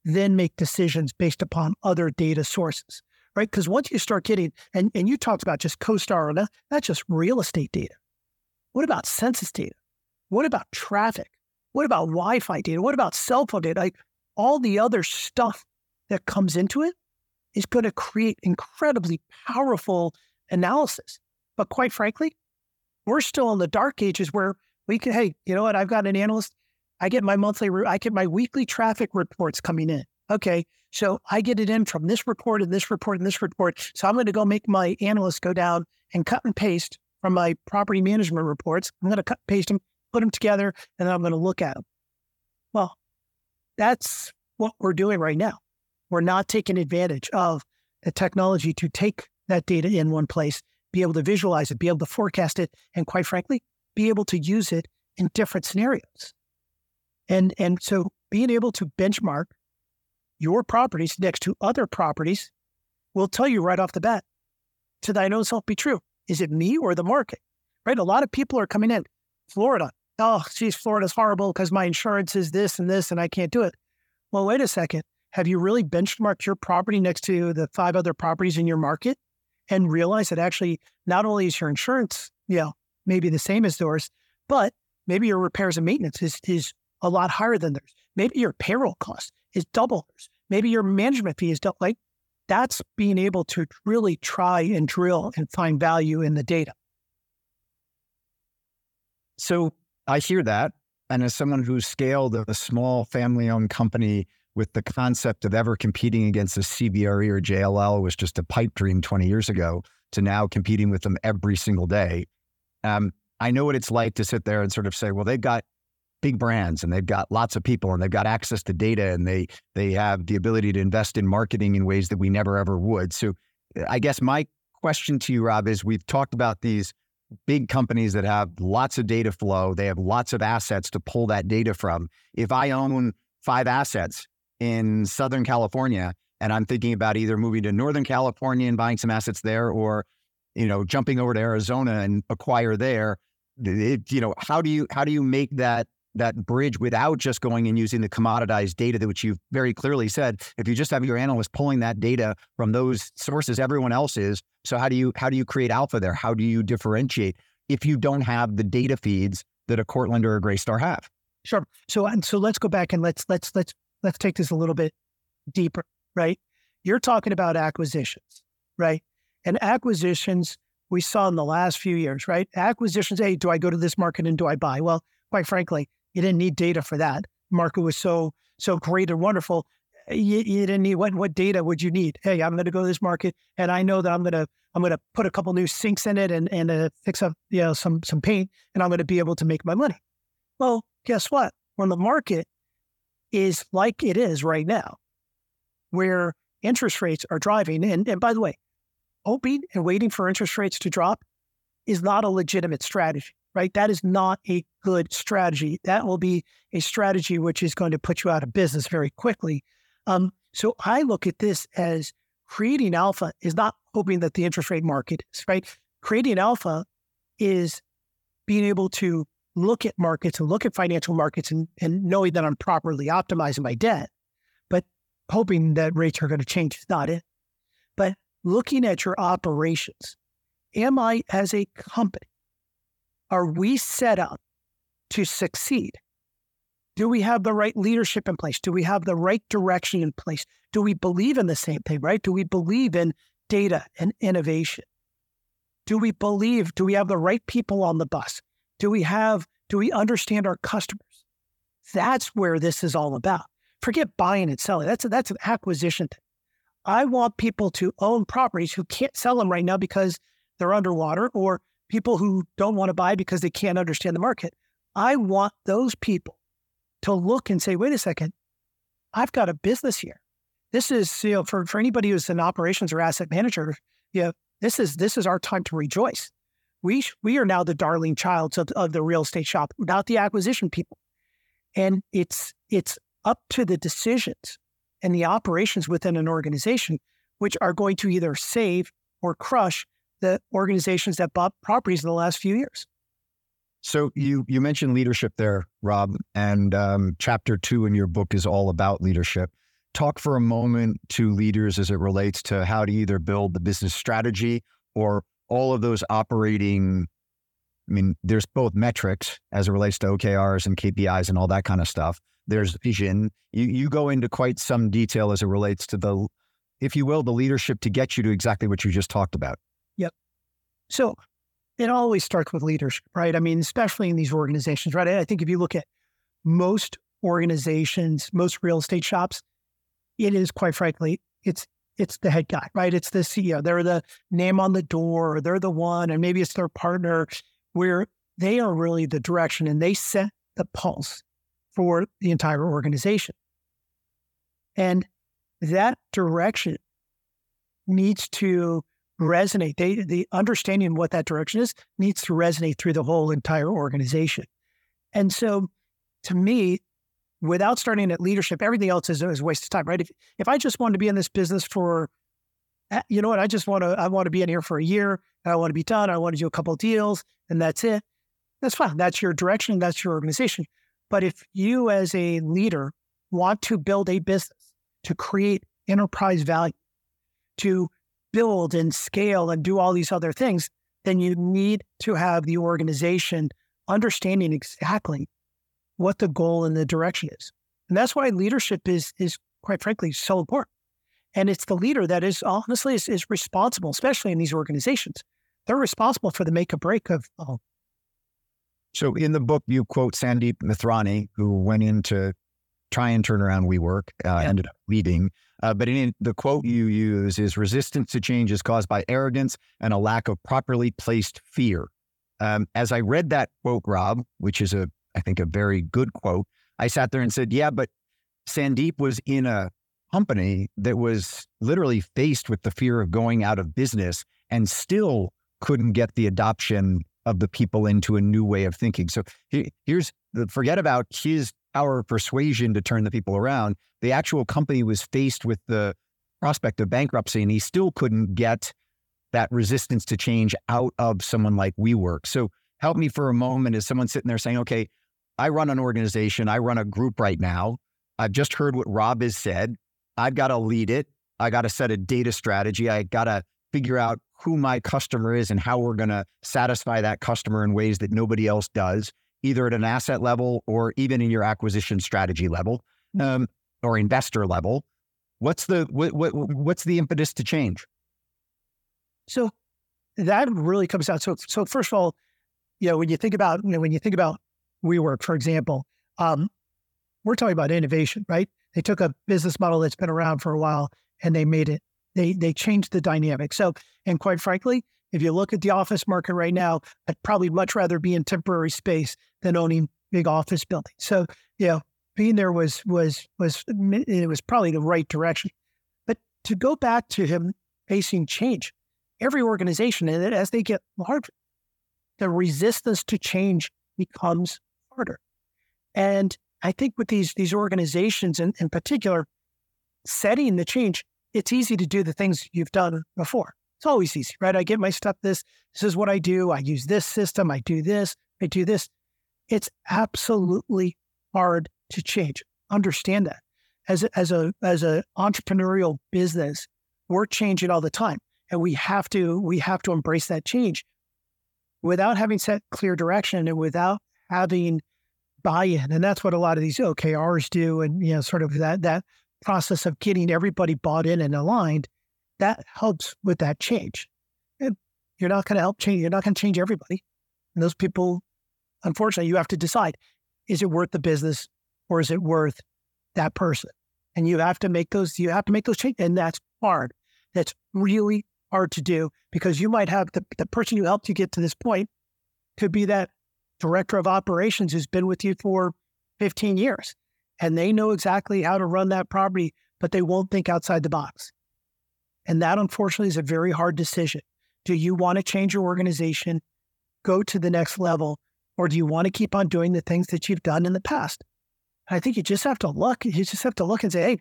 then make decisions based upon other data sources, right? Because once you start getting, and, and you talked about just CoStar, that, that's just real estate data. What about census data? What about traffic? What about Wi Fi data? What about cell phone data? Like all the other stuff that comes into it is going to create incredibly powerful analysis. But quite frankly, we're still in the dark ages where we can, hey, you know what? I've got an analyst. I get my monthly, I get my weekly traffic reports coming in. Okay. So I get it in from this report and this report and this report. So I'm going to go make my analyst go down and cut and paste from my property management reports. I'm going to cut and paste them, put them together, and then I'm going to look at them. Well, that's what we're doing right now. We're not taking advantage of the technology to take that data in one place, be able to visualize it, be able to forecast it, and quite frankly, be able to use it in different scenarios. And, and so being able to benchmark your properties next to other properties will tell you right off the bat, to thine own self be true. Is it me or the market? Right? A lot of people are coming in. Florida. Oh, geez, Florida's horrible because my insurance is this and this and I can't do it. Well, wait a second have you really benchmarked your property next to the five other properties in your market and realize that actually not only is your insurance, you know, maybe the same as theirs, but maybe your repairs and maintenance is, is a lot higher than theirs. Maybe your payroll cost is double theirs. Maybe your management fee is double. Like that's being able to really try and drill and find value in the data. So I hear that. And as someone who's scaled a small family owned company with the concept of ever competing against a CBRE or JLL was just a pipe dream 20 years ago to now competing with them every single day. Um, I know what it's like to sit there and sort of say, well, they've got big brands and they've got lots of people and they've got access to data and they they have the ability to invest in marketing in ways that we never ever would. So I guess my question to you, Rob, is we've talked about these big companies that have lots of data flow. They have lots of assets to pull that data from. If I own five assets in Southern California and I'm thinking about either moving to Northern California and buying some assets there or, you know, jumping over to Arizona and acquire there, it, you know, how do you how do you make that that bridge without just going and using the commoditized data that which you've very clearly said? If you just have your analyst pulling that data from those sources everyone else is. So how do you how do you create alpha there? How do you differentiate if you don't have the data feeds that a Cortland or a Greystar have? Sure. So and so let's go back and let's let's let's let's take this a little bit deeper right you're talking about acquisitions right and acquisitions we saw in the last few years right acquisitions hey do i go to this market and do i buy well quite frankly you didn't need data for that. Market was so so great and wonderful. You, you didn't need what what data would you need? Hey, I'm going to go to this market, and I know that I'm going to I'm going to put a couple new sinks in it and and uh, fix up you know some some paint, and I'm going to be able to make my money. Well, guess what? When the market is like it is right now, where interest rates are driving, and and by the way, hoping and waiting for interest rates to drop is not a legitimate strategy right? That is not a good strategy. That will be a strategy which is going to put you out of business very quickly. Um, so I look at this as creating alpha is not hoping that the interest rate market is right. Creating alpha is being able to look at markets and look at financial markets and, and knowing that I'm properly optimizing my debt, but hoping that rates are going to change is not it. But looking at your operations, am I as a company are we set up to succeed? Do we have the right leadership in place? Do we have the right direction in place? Do we believe in the same thing, right? Do we believe in data and innovation? Do we believe, do we have the right people on the bus? Do we have, do we understand our customers? That's where this is all about. Forget buying and selling. That's a, that's an acquisition thing. I want people to own properties who can't sell them right now because they're underwater or people who don't want to buy because they can't understand the market. I want those people to look and say, wait a second, I've got a business here. This is, you know, for, for anybody who's an operations or asset manager, you know, this is this is our time to rejoice. We we are now the darling child of, of the real estate shop, not the acquisition people. And it's it's up to the decisions and the operations within an organization, which are going to either save or crush the organizations that bought properties in the last few years. So you you mentioned leadership there, Rob, and um, chapter two in your book is all about leadership. Talk for a moment to leaders as it relates to how to either build the business strategy or all of those operating. I mean, there's both metrics as it relates to OKRs and KPIs and all that kind of stuff. There's vision. You you go into quite some detail as it relates to the, if you will, the leadership to get you to exactly what you just talked about. Yep. So it always starts with leadership, right? I mean, especially in these organizations, right? I think if you look at most organizations, most real estate shops, it is quite frankly, it's it's the head guy, right? It's the CEO. They're the name on the door, they're the one, and maybe it's their partner where they are really the direction and they set the pulse for the entire organization. And that direction needs to resonate. They, the understanding what that direction is needs to resonate through the whole entire organization. And so, to me, without starting at leadership, everything else is, is a waste of time, right? If, if I just want to be in this business for, eh, you know what, I just want to, I want to be in here for a year I want to be done. I want to do a couple deals and that's it. That's fine. That's your direction. That's your organization. But if you as a leader want to build a business to create enterprise value, to build and scale and do all these other things, then you need to have the organization understanding exactly what the goal and the direction is. And that's why leadership is is quite frankly so important. And it's the leader that is honestly is, is responsible, especially in these organizations. They're responsible for the make or break of, So in the book, you quote Sandeep Mathrani, who went in to try and turn around WeWork, uh, yeah. ended up leaving. Uh, but in the quote you use is resistance to change is caused by arrogance and a lack of properly placed fear. Um, as I read that quote, Rob, which is a, I think, a very good quote, I sat there and said, yeah, but Sandeep was in a company that was literally faced with the fear of going out of business and still couldn't get the adoption of the people into a new way of thinking. So here's forget about his power of persuasion to turn the people around. The actual company was faced with the prospect of bankruptcy and he still couldn't get that resistance to change out of someone like WeWork. So help me for a moment as someone sitting there saying, okay, I run an organization, I run a group right now. I've just heard what Rob has said. I've got to lead it. I got to set a data strategy. I got to figure out who my customer is and how we're going to satisfy that customer in ways that nobody else does, either at an asset level or even in your acquisition strategy level um, or investor level. What's the what, what what's the impetus to change? So that really comes out. So so first of all, you know when you think about you know, when you think about WeWork, for example, um, we're talking about innovation, right? They took a business model that's been around for a while and they made it. They they changed the dynamic. So, and quite frankly, if you look at the office market right now, I'd probably much rather be in temporary space than owning big office buildings. So, you know, being there was was was it was probably the right direction. But to go back to him facing change, every organization, and as they get larger, the resistance to change becomes harder. And I think with these these organizations in, in particular, setting the change, it's easy to do the things you've done before. It's always easy, right? I get my stuff this, this is what I do. I use this system, I do this, I do this. It's absolutely hard to change. Understand that. As a, as a as a entrepreneurial business, we're changing all the time. And we have to we have to embrace that change without having set clear direction and without having buy-in. And that's what a lot of these OKRs do. And, you know, sort of that, that process of getting everybody bought in and aligned, that helps with that change. And you're not going to help change. You're not going to change everybody. And those people, unfortunately, you have to decide, is it worth the business or is it worth that person? And you have to make those, you have to make those changes. And that's hard. That's really hard to do because you might have the, the person who helped you get to this point could be that director of operations who's been with you for 15 years and they know exactly how to run that property, but they won't think outside the box. And that, unfortunately, is a very hard decision. Do you want to change your organization, go to the next level, or do you want to keep on doing the things that you've done in the past? I think you just have to look. You just have to look and say,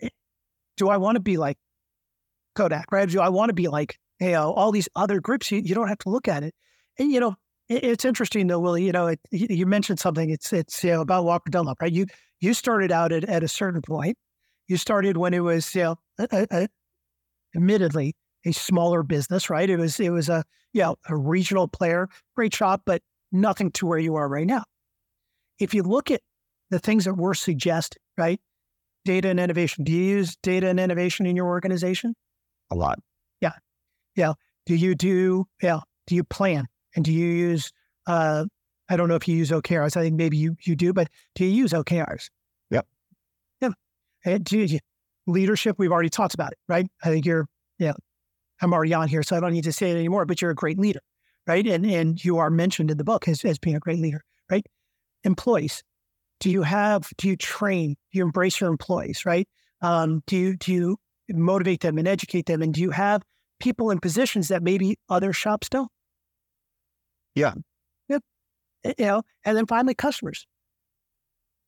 hey, do I want to be like Kodak, right? Do I want to be like, you know, all these other groups? You, you don't have to look at it. And, you know, it's interesting though, Willy. You know, it, you mentioned something. It's it's you know, about Walker Dunlop, right? You you started out at, at a certain point. You started when it was you know, a, a, admittedly a smaller business, right? It was it was a you know, a regional player, great shop, but nothing to where you are right now. If you look at the things that we're suggesting, right? Data and innovation. Do you use data and innovation in your organization? A lot. Yeah. Yeah. Do you do yeah? Do you plan? And do you use, uh, I don't know if you use OKRs. I think maybe you, you do, but do you use OKRs? Yep. Yeah. And do you, leadership, we've already talked about it, right? I think you're, yeah, I'm already on here, so I don't need to say it anymore, but you're a great leader, right? And, and you are mentioned in the book as, as being a great leader, right? Employees, do you have, do you train, do you embrace your employees, right? Um, do you, do you motivate them and educate them? And do you have people in positions that maybe other shops don't? Yeah. Yep. Eh, you know, and then finally, customers.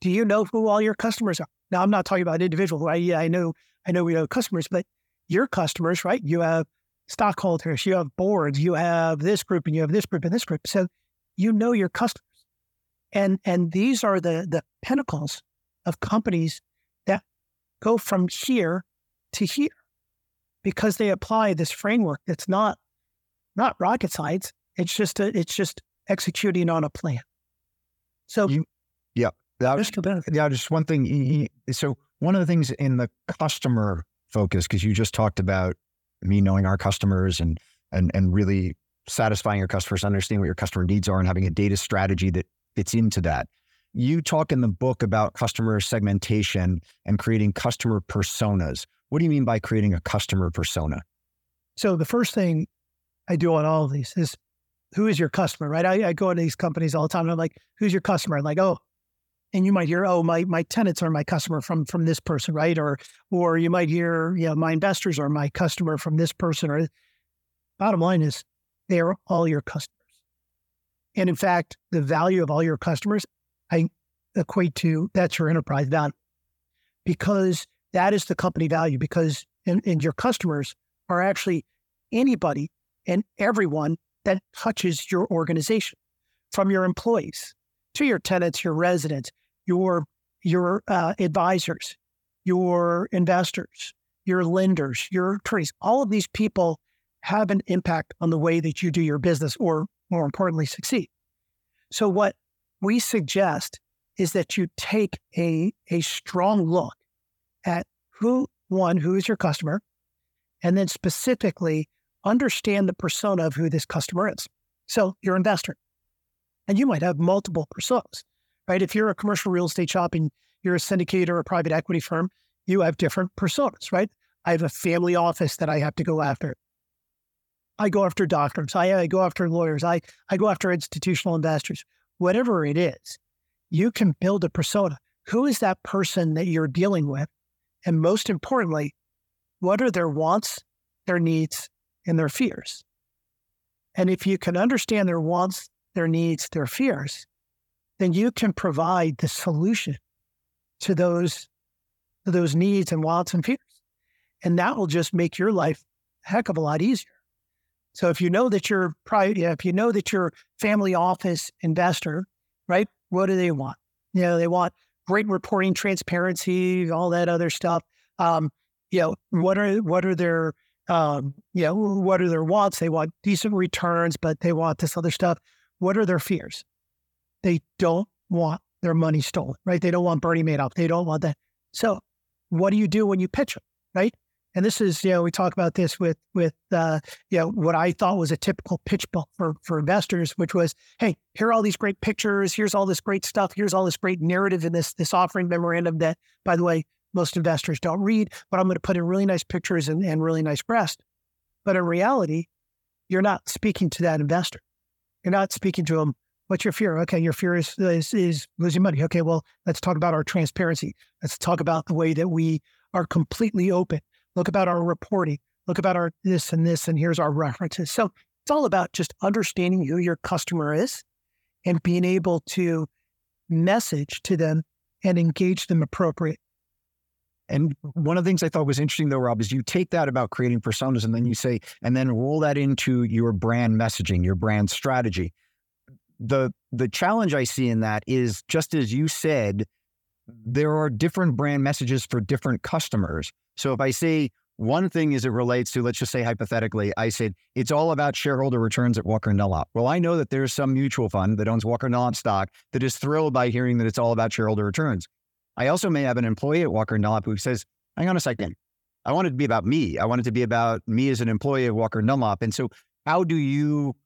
Do you know who all your customers are? Now, I'm not talking about individual. I, yeah, I know, I know we know customers, but your customers, right? You have stockholders, you have boards, you have this group, and you have this group and this group. So you know your customers, and and these are the the pinnacles of companies that go from here to here because they apply this framework that's not not rocket science. It's just a, it's just executing on a plan. So, you, yeah, just, yeah, just one thing. So, one of the things in the customer focus, because you just talked about me knowing our customers and and and really satisfying your customers, understanding what your customer needs are, and having a data strategy that fits into that. You talk in the book about customer segmentation and creating customer personas. What do you mean by creating a customer persona? So the first thing I do on all of these is who is your customer, right? I, I go into these companies all the time and I'm like, who's your customer? I'm like, oh, and you might hear, oh, my my tenants are my customer from from this person, right? Or or you might hear, you know, my investors are my customer from this person. Or bottom line is they're all your customers. And in fact, the value of all your customers, I equate to that's your enterprise value. Because that is the company value, because and, and your customers are actually anybody and everyone that touches your organization, from your employees to your tenants, your residents, your your uh, advisors, your investors, your lenders, your attorneys. All of these people have an impact on the way that you do your business, or more importantly, succeed. So what we suggest is that you take a a strong look at who one who is your customer, and then specifically understand the persona of who this customer is. So your investor. And you might have multiple personas, right? If you're a commercial real estate shop and you're a syndicator or a private equity firm, you have different personas, right? I have a family office that I have to go after. I go after doctors. I, I go after lawyers. I, I go after institutional investors. Whatever it is, you can build a persona. Who is that person that you're dealing with? And most importantly, what are their wants, their needs, and their fears? And if you can understand their wants, their needs, their fears, then you can provide the solution to those, to those needs and wants and fears. And that will just make your life a heck of a lot easier. So if you know that you're private, if you know that your family office investor, right? What do they want? You know, they want great reporting, transparency, all that other stuff. Um, you know, what are what are their um, you know, what are their wants? They want decent returns, but they want this other stuff. What are their fears? They don't want their money stolen, right? They don't want Bernie made Madoff. They don't want that. So, what do you do when you pitch them, right? And this is, you know, we talk about this with with uh, you know what I thought was a typical pitch book for for investors, which was, hey, here are all these great pictures, here's all this great stuff, here's all this great narrative in this this offering memorandum that, by the way, most investors don't read, but I'm going to put in really nice pictures and, and really nice breast. But in reality, you're not speaking to that investor. You're not speaking to them. What's your fear? Okay, your fear is, is, is losing money. Okay, well, let's talk about our transparency. Let's talk about the way that we are completely open. Look about our reporting. Look about our this and this, and here's our references. So it's all about just understanding who your customer is and being able to message to them and engage them appropriately. And one of the things I thought was interesting though, Rob, is you take that about creating personas and then you say, and then roll that into your brand messaging, your brand strategy. The the challenge I see in that is just as you said, there are different brand messages for different customers. So if I say one thing as it relates to, let's just say hypothetically, I said it's all about shareholder returns at Walker and Dunlop. Well, I know that there's some mutual fund that owns Walker and Dunlop stock that is thrilled by hearing that it's all about shareholder returns. I also may have an employee at Walker Dunlop who says, hang on a second. I want it to be about me. I want it to be about me as an employee of Walker Dunlop. And so how do you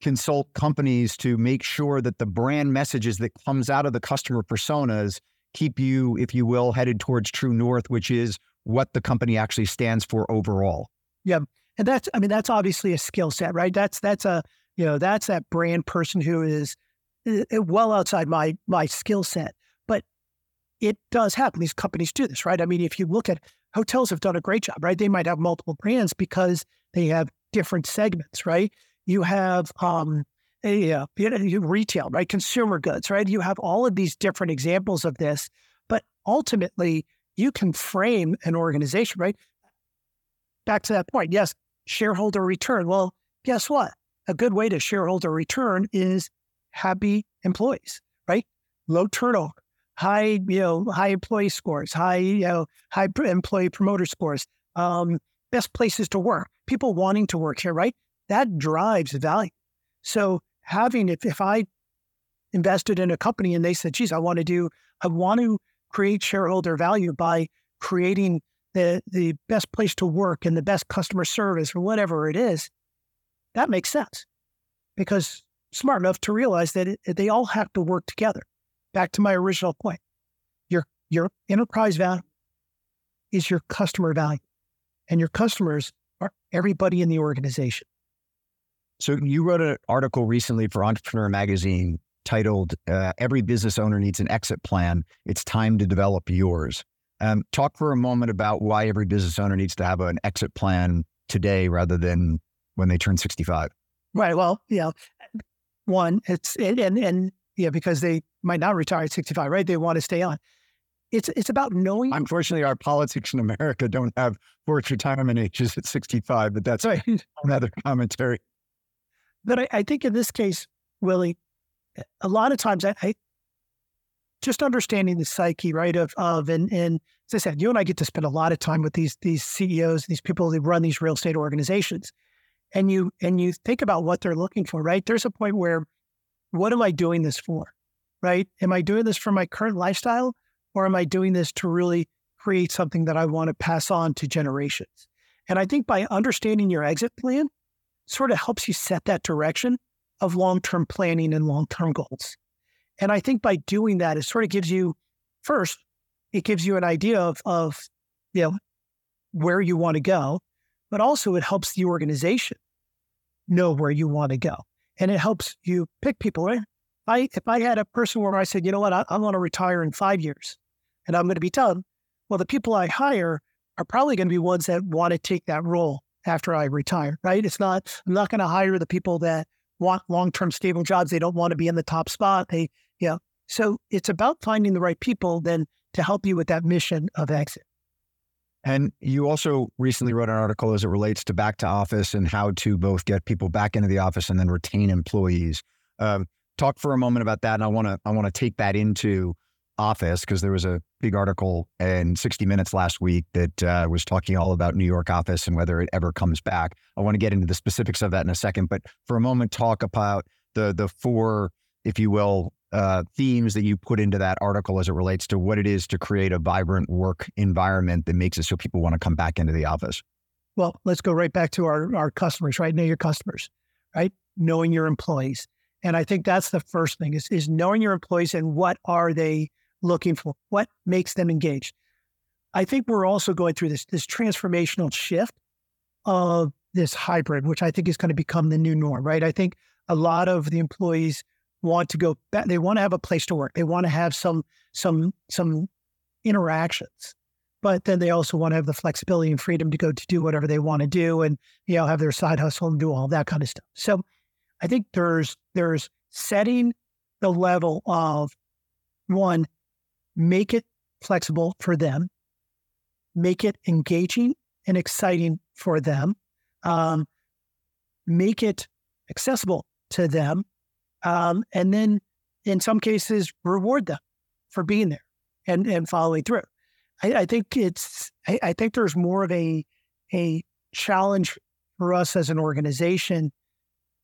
consult companies to make sure that the brand messages that comes out of the customer personas keep you, if you will, headed towards true north, which is what the company actually stands for overall? Yeah. And that's, I mean, that's obviously a skill set, right? That's, that's a, you know, that's that brand person who is eh, eh, well outside my, my skill set it does happen. These companies do this, right? I mean, if you look at hotels have done a great job, right? They might have multiple brands because they have different segments, right? You have um, a, uh, you know, retail, right? Consumer goods, right? You have all of these different examples of this, but ultimately you can frame an organization, right? Back to that point, yes, shareholder return. Well, guess what? A good way to shareholder return is happy employees, right? Low turnover, high, you know, high employee scores, high, you know, high employee promoter scores, um, best places to work, people wanting to work here, right? That drives value. So having, if, if I invested in a company and they said, geez, I want to do, I want to create shareholder value by creating the, the best place to work and the best customer service or whatever it is, that makes sense because smart enough to realize that it, they all have to work together. Back to my original point, your your enterprise value is your customer value, and your customers are everybody in the organization. So you wrote an article recently for Entrepreneur Magazine titled uh, "Every Business Owner Needs an Exit Plan. It's time to develop yours." Um, talk for a moment about why every business owner needs to have an exit plan today rather than when they turn 65. Right. Well, yeah. One, it's and, and yeah, because they might not retire at 65, right? They want to stay on. It's it's about knowing. Unfortunately, our politics in America don't have forced retirement ages at 65, but that's right. (laughs) another commentary. But I, I, think in this case, Willy, a lot of times I, I just understanding the psyche, right? Of of and and as I said, you and I get to spend a lot of time with these these CEOs, these people that run these real estate organizations, and you and you think about what they're looking for, right? There's a point where, what am I doing this for, right? Am I doing this for my current lifestyle, or am I doing this to really create something that I want to pass on to generations? And I think by understanding your exit plan, sort of helps you set that direction of long term planning and long term goals. And I think by doing that, it sort of gives you first, it gives you an idea of, of you know, where you want to go, but also it helps the organization know where you want to go. And it helps you pick people, right? I, if I had a person where I said, you know what, I, I want to retire in five years and I'm going to be done, well, the people I hire are probably going to be ones that want to take that role after I retire, right? It's not, I'm not going to hire the people that want long term stable jobs. They don't want to be in the top spot. They, yeah. So it's about finding the right people then to help you with that mission of exit. And you also recently wrote an article as it relates to back to office and how to both get people back into the office and then retain employees. Um, talk for a moment about that, and I want to I want to take that into office because there was a big article in 60 Minutes last week that uh, was talking all about New York office and whether it ever comes back. I want to get into the specifics of that in a second, but for a moment, talk about the the four, if you will, uh, themes that you put into that article as it relates to what it is to create a vibrant work environment that makes it so people want to come back into the office. Well, let's go right back to our, our customers, right? Know your customers, right? Knowing your employees. And I think that's the first thing is, is knowing your employees and what are they looking for? What makes them engaged? I think we're also going through this, this transformational shift of this hybrid, which I think is going to become the new norm, right? I think a lot of the employees want to go back. They want to have a place to work. They want to have some some some interactions, but then they also want to have the flexibility and freedom to go to do whatever they want to do, and you know have their side hustle and do all that kind of stuff. So, I think there's there's setting the level of one, make it flexible for them, make it engaging and exciting for them, um, make it accessible to them um, and then in some cases reward them for being there and and following through. I, I think it's I, I, think there's more of a a challenge for us as an organization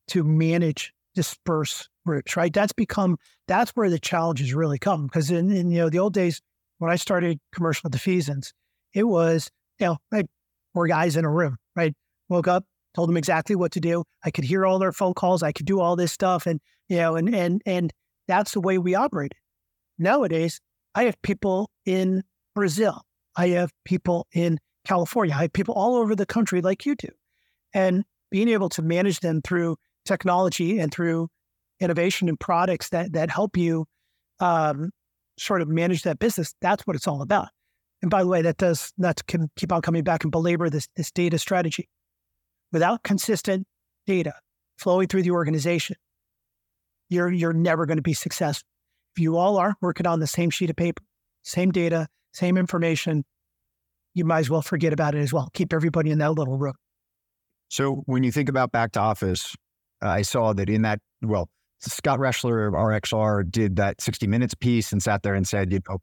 to manage disperse groups, right? That's become that's where the challenges really come. Because in, in you know the old days when I started commercial defeasance, it was you know like four guys in a room, right? Woke up, told them exactly what to do. I could hear all their phone calls. I could do all this stuff. And, you know, and, and, and that's the way we operate. Nowadays, I have people in Brazil. I have people in California. I have people all over the country like you do. And being able to manage them through technology and through innovation and products that, that help you um, sort of manage that business, that's what it's all about. And by the way, that does not can keep on coming back and belabor this, this data strategy without consistent data flowing through the organization, you're you're never going to be successful. If you all are working on the same sheet of paper, same data, same information, you might as well forget about it as well. Keep everybody in that little room. So when you think about back to office, I saw that in that well, Scott Rechler of RXR did that 60 minutes piece and sat there and said, you know,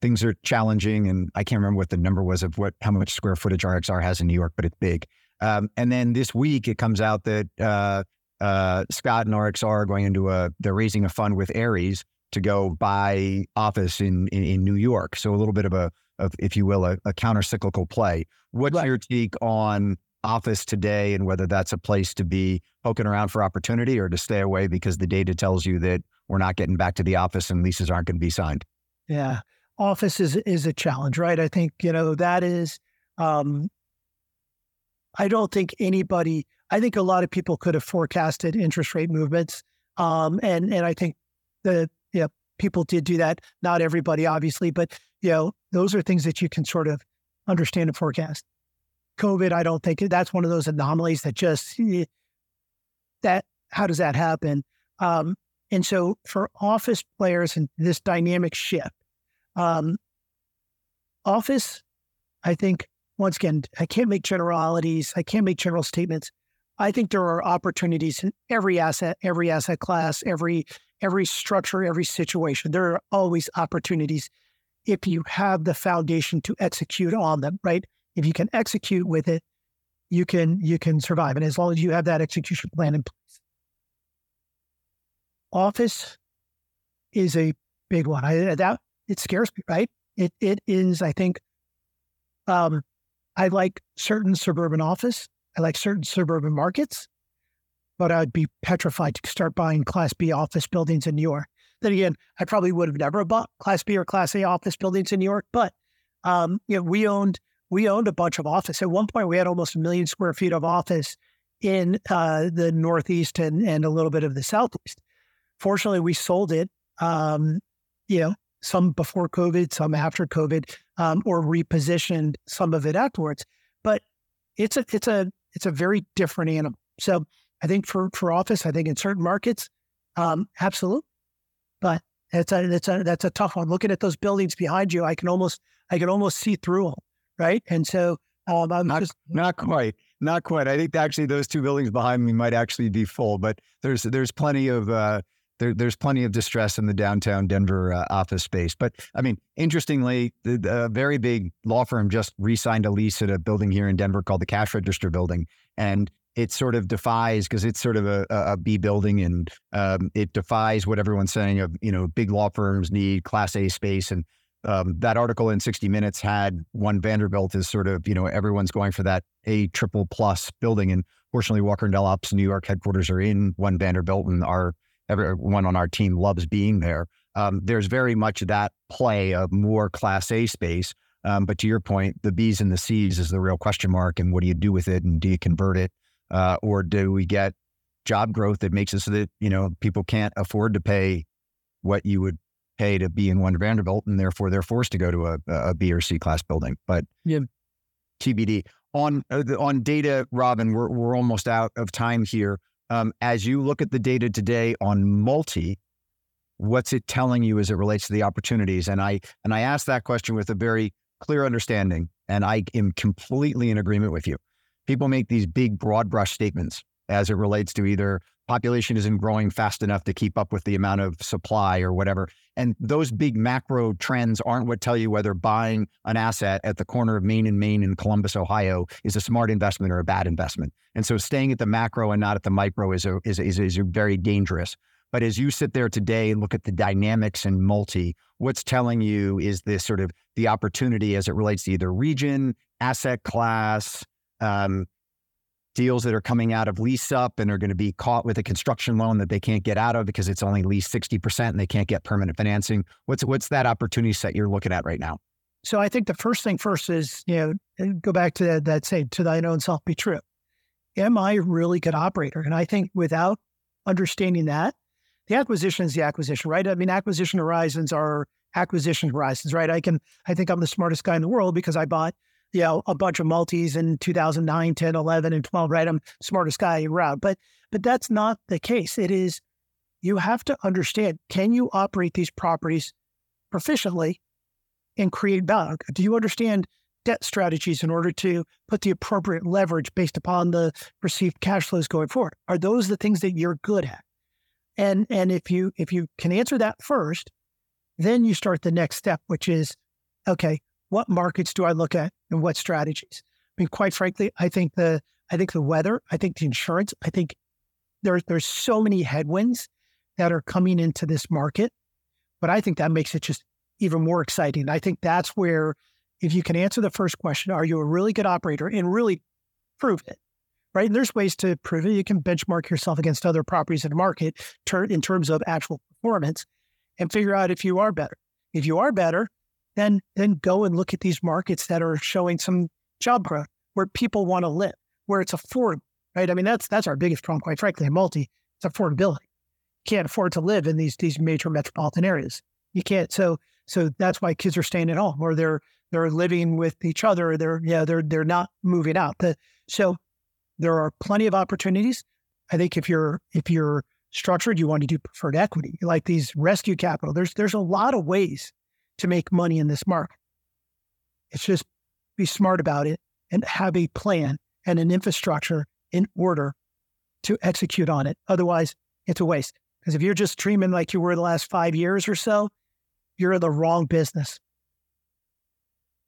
things are challenging. And I can't remember what the number was of what how much square footage RXR has in New York, but it's big. Um, and then this week it comes out that uh, uh, Scott and RXR are going into a, they're raising a fund with Ares to go buy office in, in, in New York. So a little bit of a, of, if you will, a, a counter cyclical play. What's right. your take on office today and whether that's a place to be poking around for opportunity or to stay away because the data tells you that we're not getting back to the office and leases aren't going to be signed. Yeah. Office is is a challenge, right? I think, you know, that is um I don't think anybody I think a lot of people could have forecasted interest rate movements. Um and and I think the people did do that. Not everybody, obviously, but you know, those are things that you can sort of understand and forecast. COVID, I don't think that's one of those anomalies that just that how does that happen? Um, and so for office players and this dynamic shift, um, office, I think once again, I can't make generalities. I can't make general statements. I think there are opportunities in every asset, every asset class, every every structure, every situation. There are always opportunities if you have the foundation to execute on them, right? If you can execute with it, you can you can survive. And as long as you have that execution plan in place. Office is a big one. I that it scares me, right? It it is, I think, um, I like certain suburban office. I like certain suburban markets, but I'd be petrified to start buying Class B office buildings in New York. Then again, I probably would have never bought Class B or Class A office buildings in New York, but um, you know, we owned we owned a bunch of office. At one point, we had almost a million square feet of office in uh, the Northeast and, and a little bit of the Southeast. Fortunately, we sold it. Um, you know, some before COVID, some after COVID, um, or repositioned some of it afterwards. But it's a it's a it's a very different animal. So I think for for office, I think in certain markets, um, absolutely. But it's a it's a that's a tough one. Looking at those buildings behind you, I can almost I can almost see through them, right? And so um, I'm not just not quite, not quite. I think actually those two buildings behind me might actually be full, but there's there's plenty of uh, there, there's plenty of distress in the downtown Denver uh, office space. But I mean, interestingly, the, the very big law firm just re-signed a lease at a building here in Denver called the Cash Register Building, and it sort of defies because it's sort of a, a B building and um, it defies what everyone's saying of you know big law firms need Class A space and um, that article in 60 Minutes had one Vanderbilt is sort of you know everyone's going for that A triple plus building and fortunately Walker and Dunlop's New York headquarters are in one Vanderbilt and our everyone on our team loves being there. Um, there's very much that play of more Class A space. Um, but to your point, the B's and the C's is the real question mark. And what do you do with it? And do you convert it? Uh, or do we get job growth that makes it so that, you know, people can't afford to pay what you would pay to be in one Vanderbilt and therefore they're forced to go to a, a B or C class building. But yeah. TBD. On uh, on data, Robin, we're, we're almost out of time here. Um, as you look at the data today on multi, what's it telling you as it relates to the opportunities? And I and I asked that question with a very clear understanding, and I am completely in agreement with you. People make these big broad brush statements as it relates to either population isn't growing fast enough to keep up with the amount of supply or whatever. And those big macro trends aren't what tell you whether buying an asset at the corner of Main and Main in Columbus, Ohio is a smart investment or a bad investment. And so staying at the macro and not at the micro is a, is, is, is very dangerous. But as you sit there today and look at the dynamics in multi, what's telling you is this sort of the opportunity as it relates to either region, asset class, um, deals that are coming out of lease up and are going to be caught with a construction loan that they can't get out of because it's only leased 60% and they can't get permanent financing. What's what's that opportunity set you're looking at right now? So I think the first thing first is, you know, uh, go back to that, that say to thine own self be true. Am I a really good operator? And I think without understanding that, the acquisition is the acquisition, right? I mean, acquisition horizons are acquisition horizons, right? I can, I think I'm the smartest guy in the world because I bought you know, a bunch of multis in 2009, 10, 11, and 12, right? I'm smartest guy around. But but that's not the case. It is you have to understand, can you operate these properties proficiently and create value? Do you understand debt strategies in order to put the appropriate leverage based upon the perceived cash flows going forward? Are those the things that you're good at? And and if you if you can answer that first, then you start the next step, which is okay, what markets do I look at and what strategies? I mean, quite frankly, I think the I think the weather, I think the insurance, I think there's there's so many headwinds that are coming into this market, but I think that makes it just even more exciting. I think that's where if you can answer the first question, are you a really good operator? And really prove it, right? And there's ways to prove it. You can benchmark yourself against other properties in the market ter- in terms of actual performance and figure out if you are better. If you are better, then then go and look at these markets that are showing some job growth where people want to live, where it's affordable, right? I mean, that's that's our biggest problem, quite frankly, in multi. It's affordability. You can't afford to live in these these major metropolitan areas. You can't. So so that's why kids are staying at home or they're they're living with each other. They're yeah, they're they're not moving out. The, so there are plenty of opportunities. I think if you're if you're structured, you want to do preferred equity, like these rescue capital. There's there's a lot of ways to make money in this market. It's just be smart about it and have a plan and an infrastructure in order to execute on it. Otherwise, it's a waste. Because if you're just dreaming like you were the last five years or so, you're in the wrong business.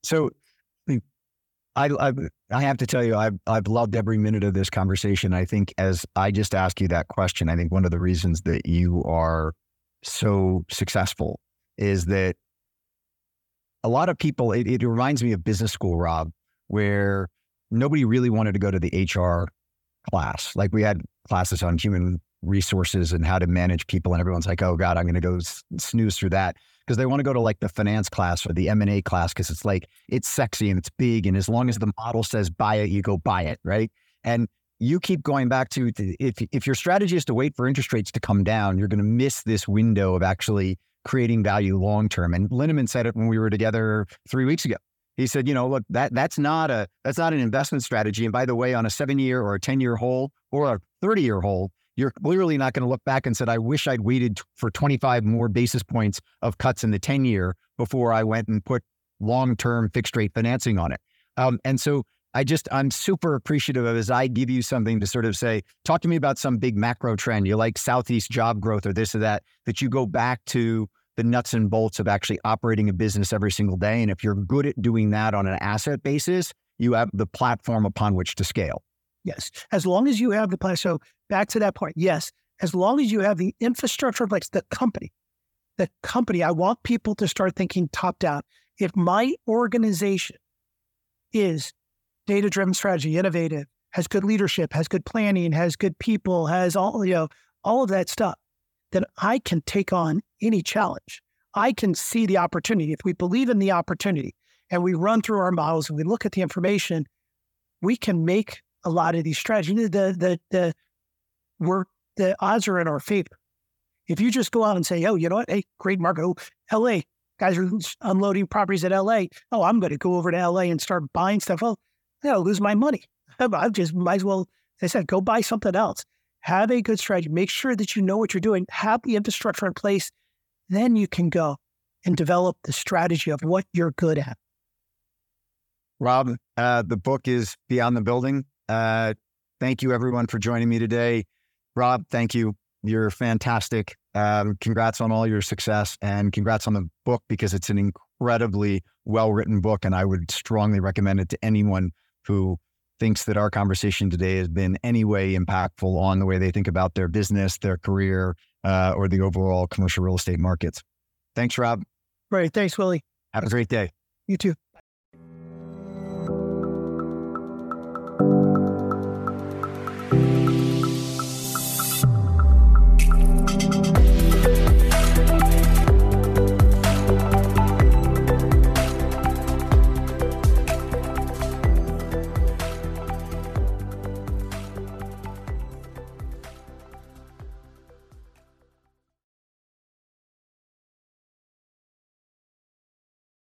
So I, I, I have to tell you, I've, I've loved every minute of this conversation. I think as I just asked you that question, I think one of the reasons that you are so successful is that a lot of people, it, it reminds me of business school, Rob, where nobody really wanted to go to the HR class. Like we had classes on human resources and how to manage people, and everyone's like, "Oh God, I'm going to go snooze through that." because they want to go to like the finance class or the M&A class because it's like it's sexy and it's big and as long as the model says buy it you go buy it right and you keep going back to if if your strategy is to wait for interest rates to come down you're going to miss this window of actually creating value long term and Linneman said it when we were together 3 weeks ago he said you know look that that's not a that's not an investment strategy and by the way on a 7 year or a 10 year hold or a 30 year hold you're clearly not going to look back and said, I wish I'd waited for 25 more basis points of cuts in the 10 year before I went and put long term fixed rate financing on it. Um, and so I just, I'm super appreciative of as I give you something to sort of say, talk to me about some big macro trend. You like Southeast job growth or this or that, that you go back to the nuts and bolts of actually operating a business every single day. And if you're good at doing that on an asset basis, you have the platform upon which to scale. Yes. As long as you have the plan. So back to that point. Yes. As long as you have the infrastructure in place, the company, the company, I want people to start thinking top down. If my organization is data driven strategy, innovative, has good leadership, has good planning, has good people, has all, you know, all of that stuff, then I can take on any challenge. I can see the opportunity. If we believe in the opportunity and we run through our models and we look at the information, we can make a lot of these strategies. The the the we're the odds are in our favor. If you just go out and say, "Oh, you know what? Hey, great market. Oh, L.A. guys are unloading properties at L.A. Oh, I'm going to go over to L.A. and start buying stuff. Oh, I'll lose my money. I just might as well. As I said, go buy something else. Have a good strategy. Make sure that you know what you're doing. Have the infrastructure in place. Then you can go and develop the strategy of what you're good at. Rob, uh, the book is Beyond the Building. Uh, thank you, everyone, for joining me today. Rob, thank you. You're fantastic. Um, congrats on all your success and congrats on the book because it's an incredibly well written book. And I would strongly recommend it to anyone who thinks that our conversation today has been any way impactful on the way they think about their business, their career, uh, or the overall commercial real estate markets. Thanks, Rob. Great. Thanks, Willy. Have a great day. You too.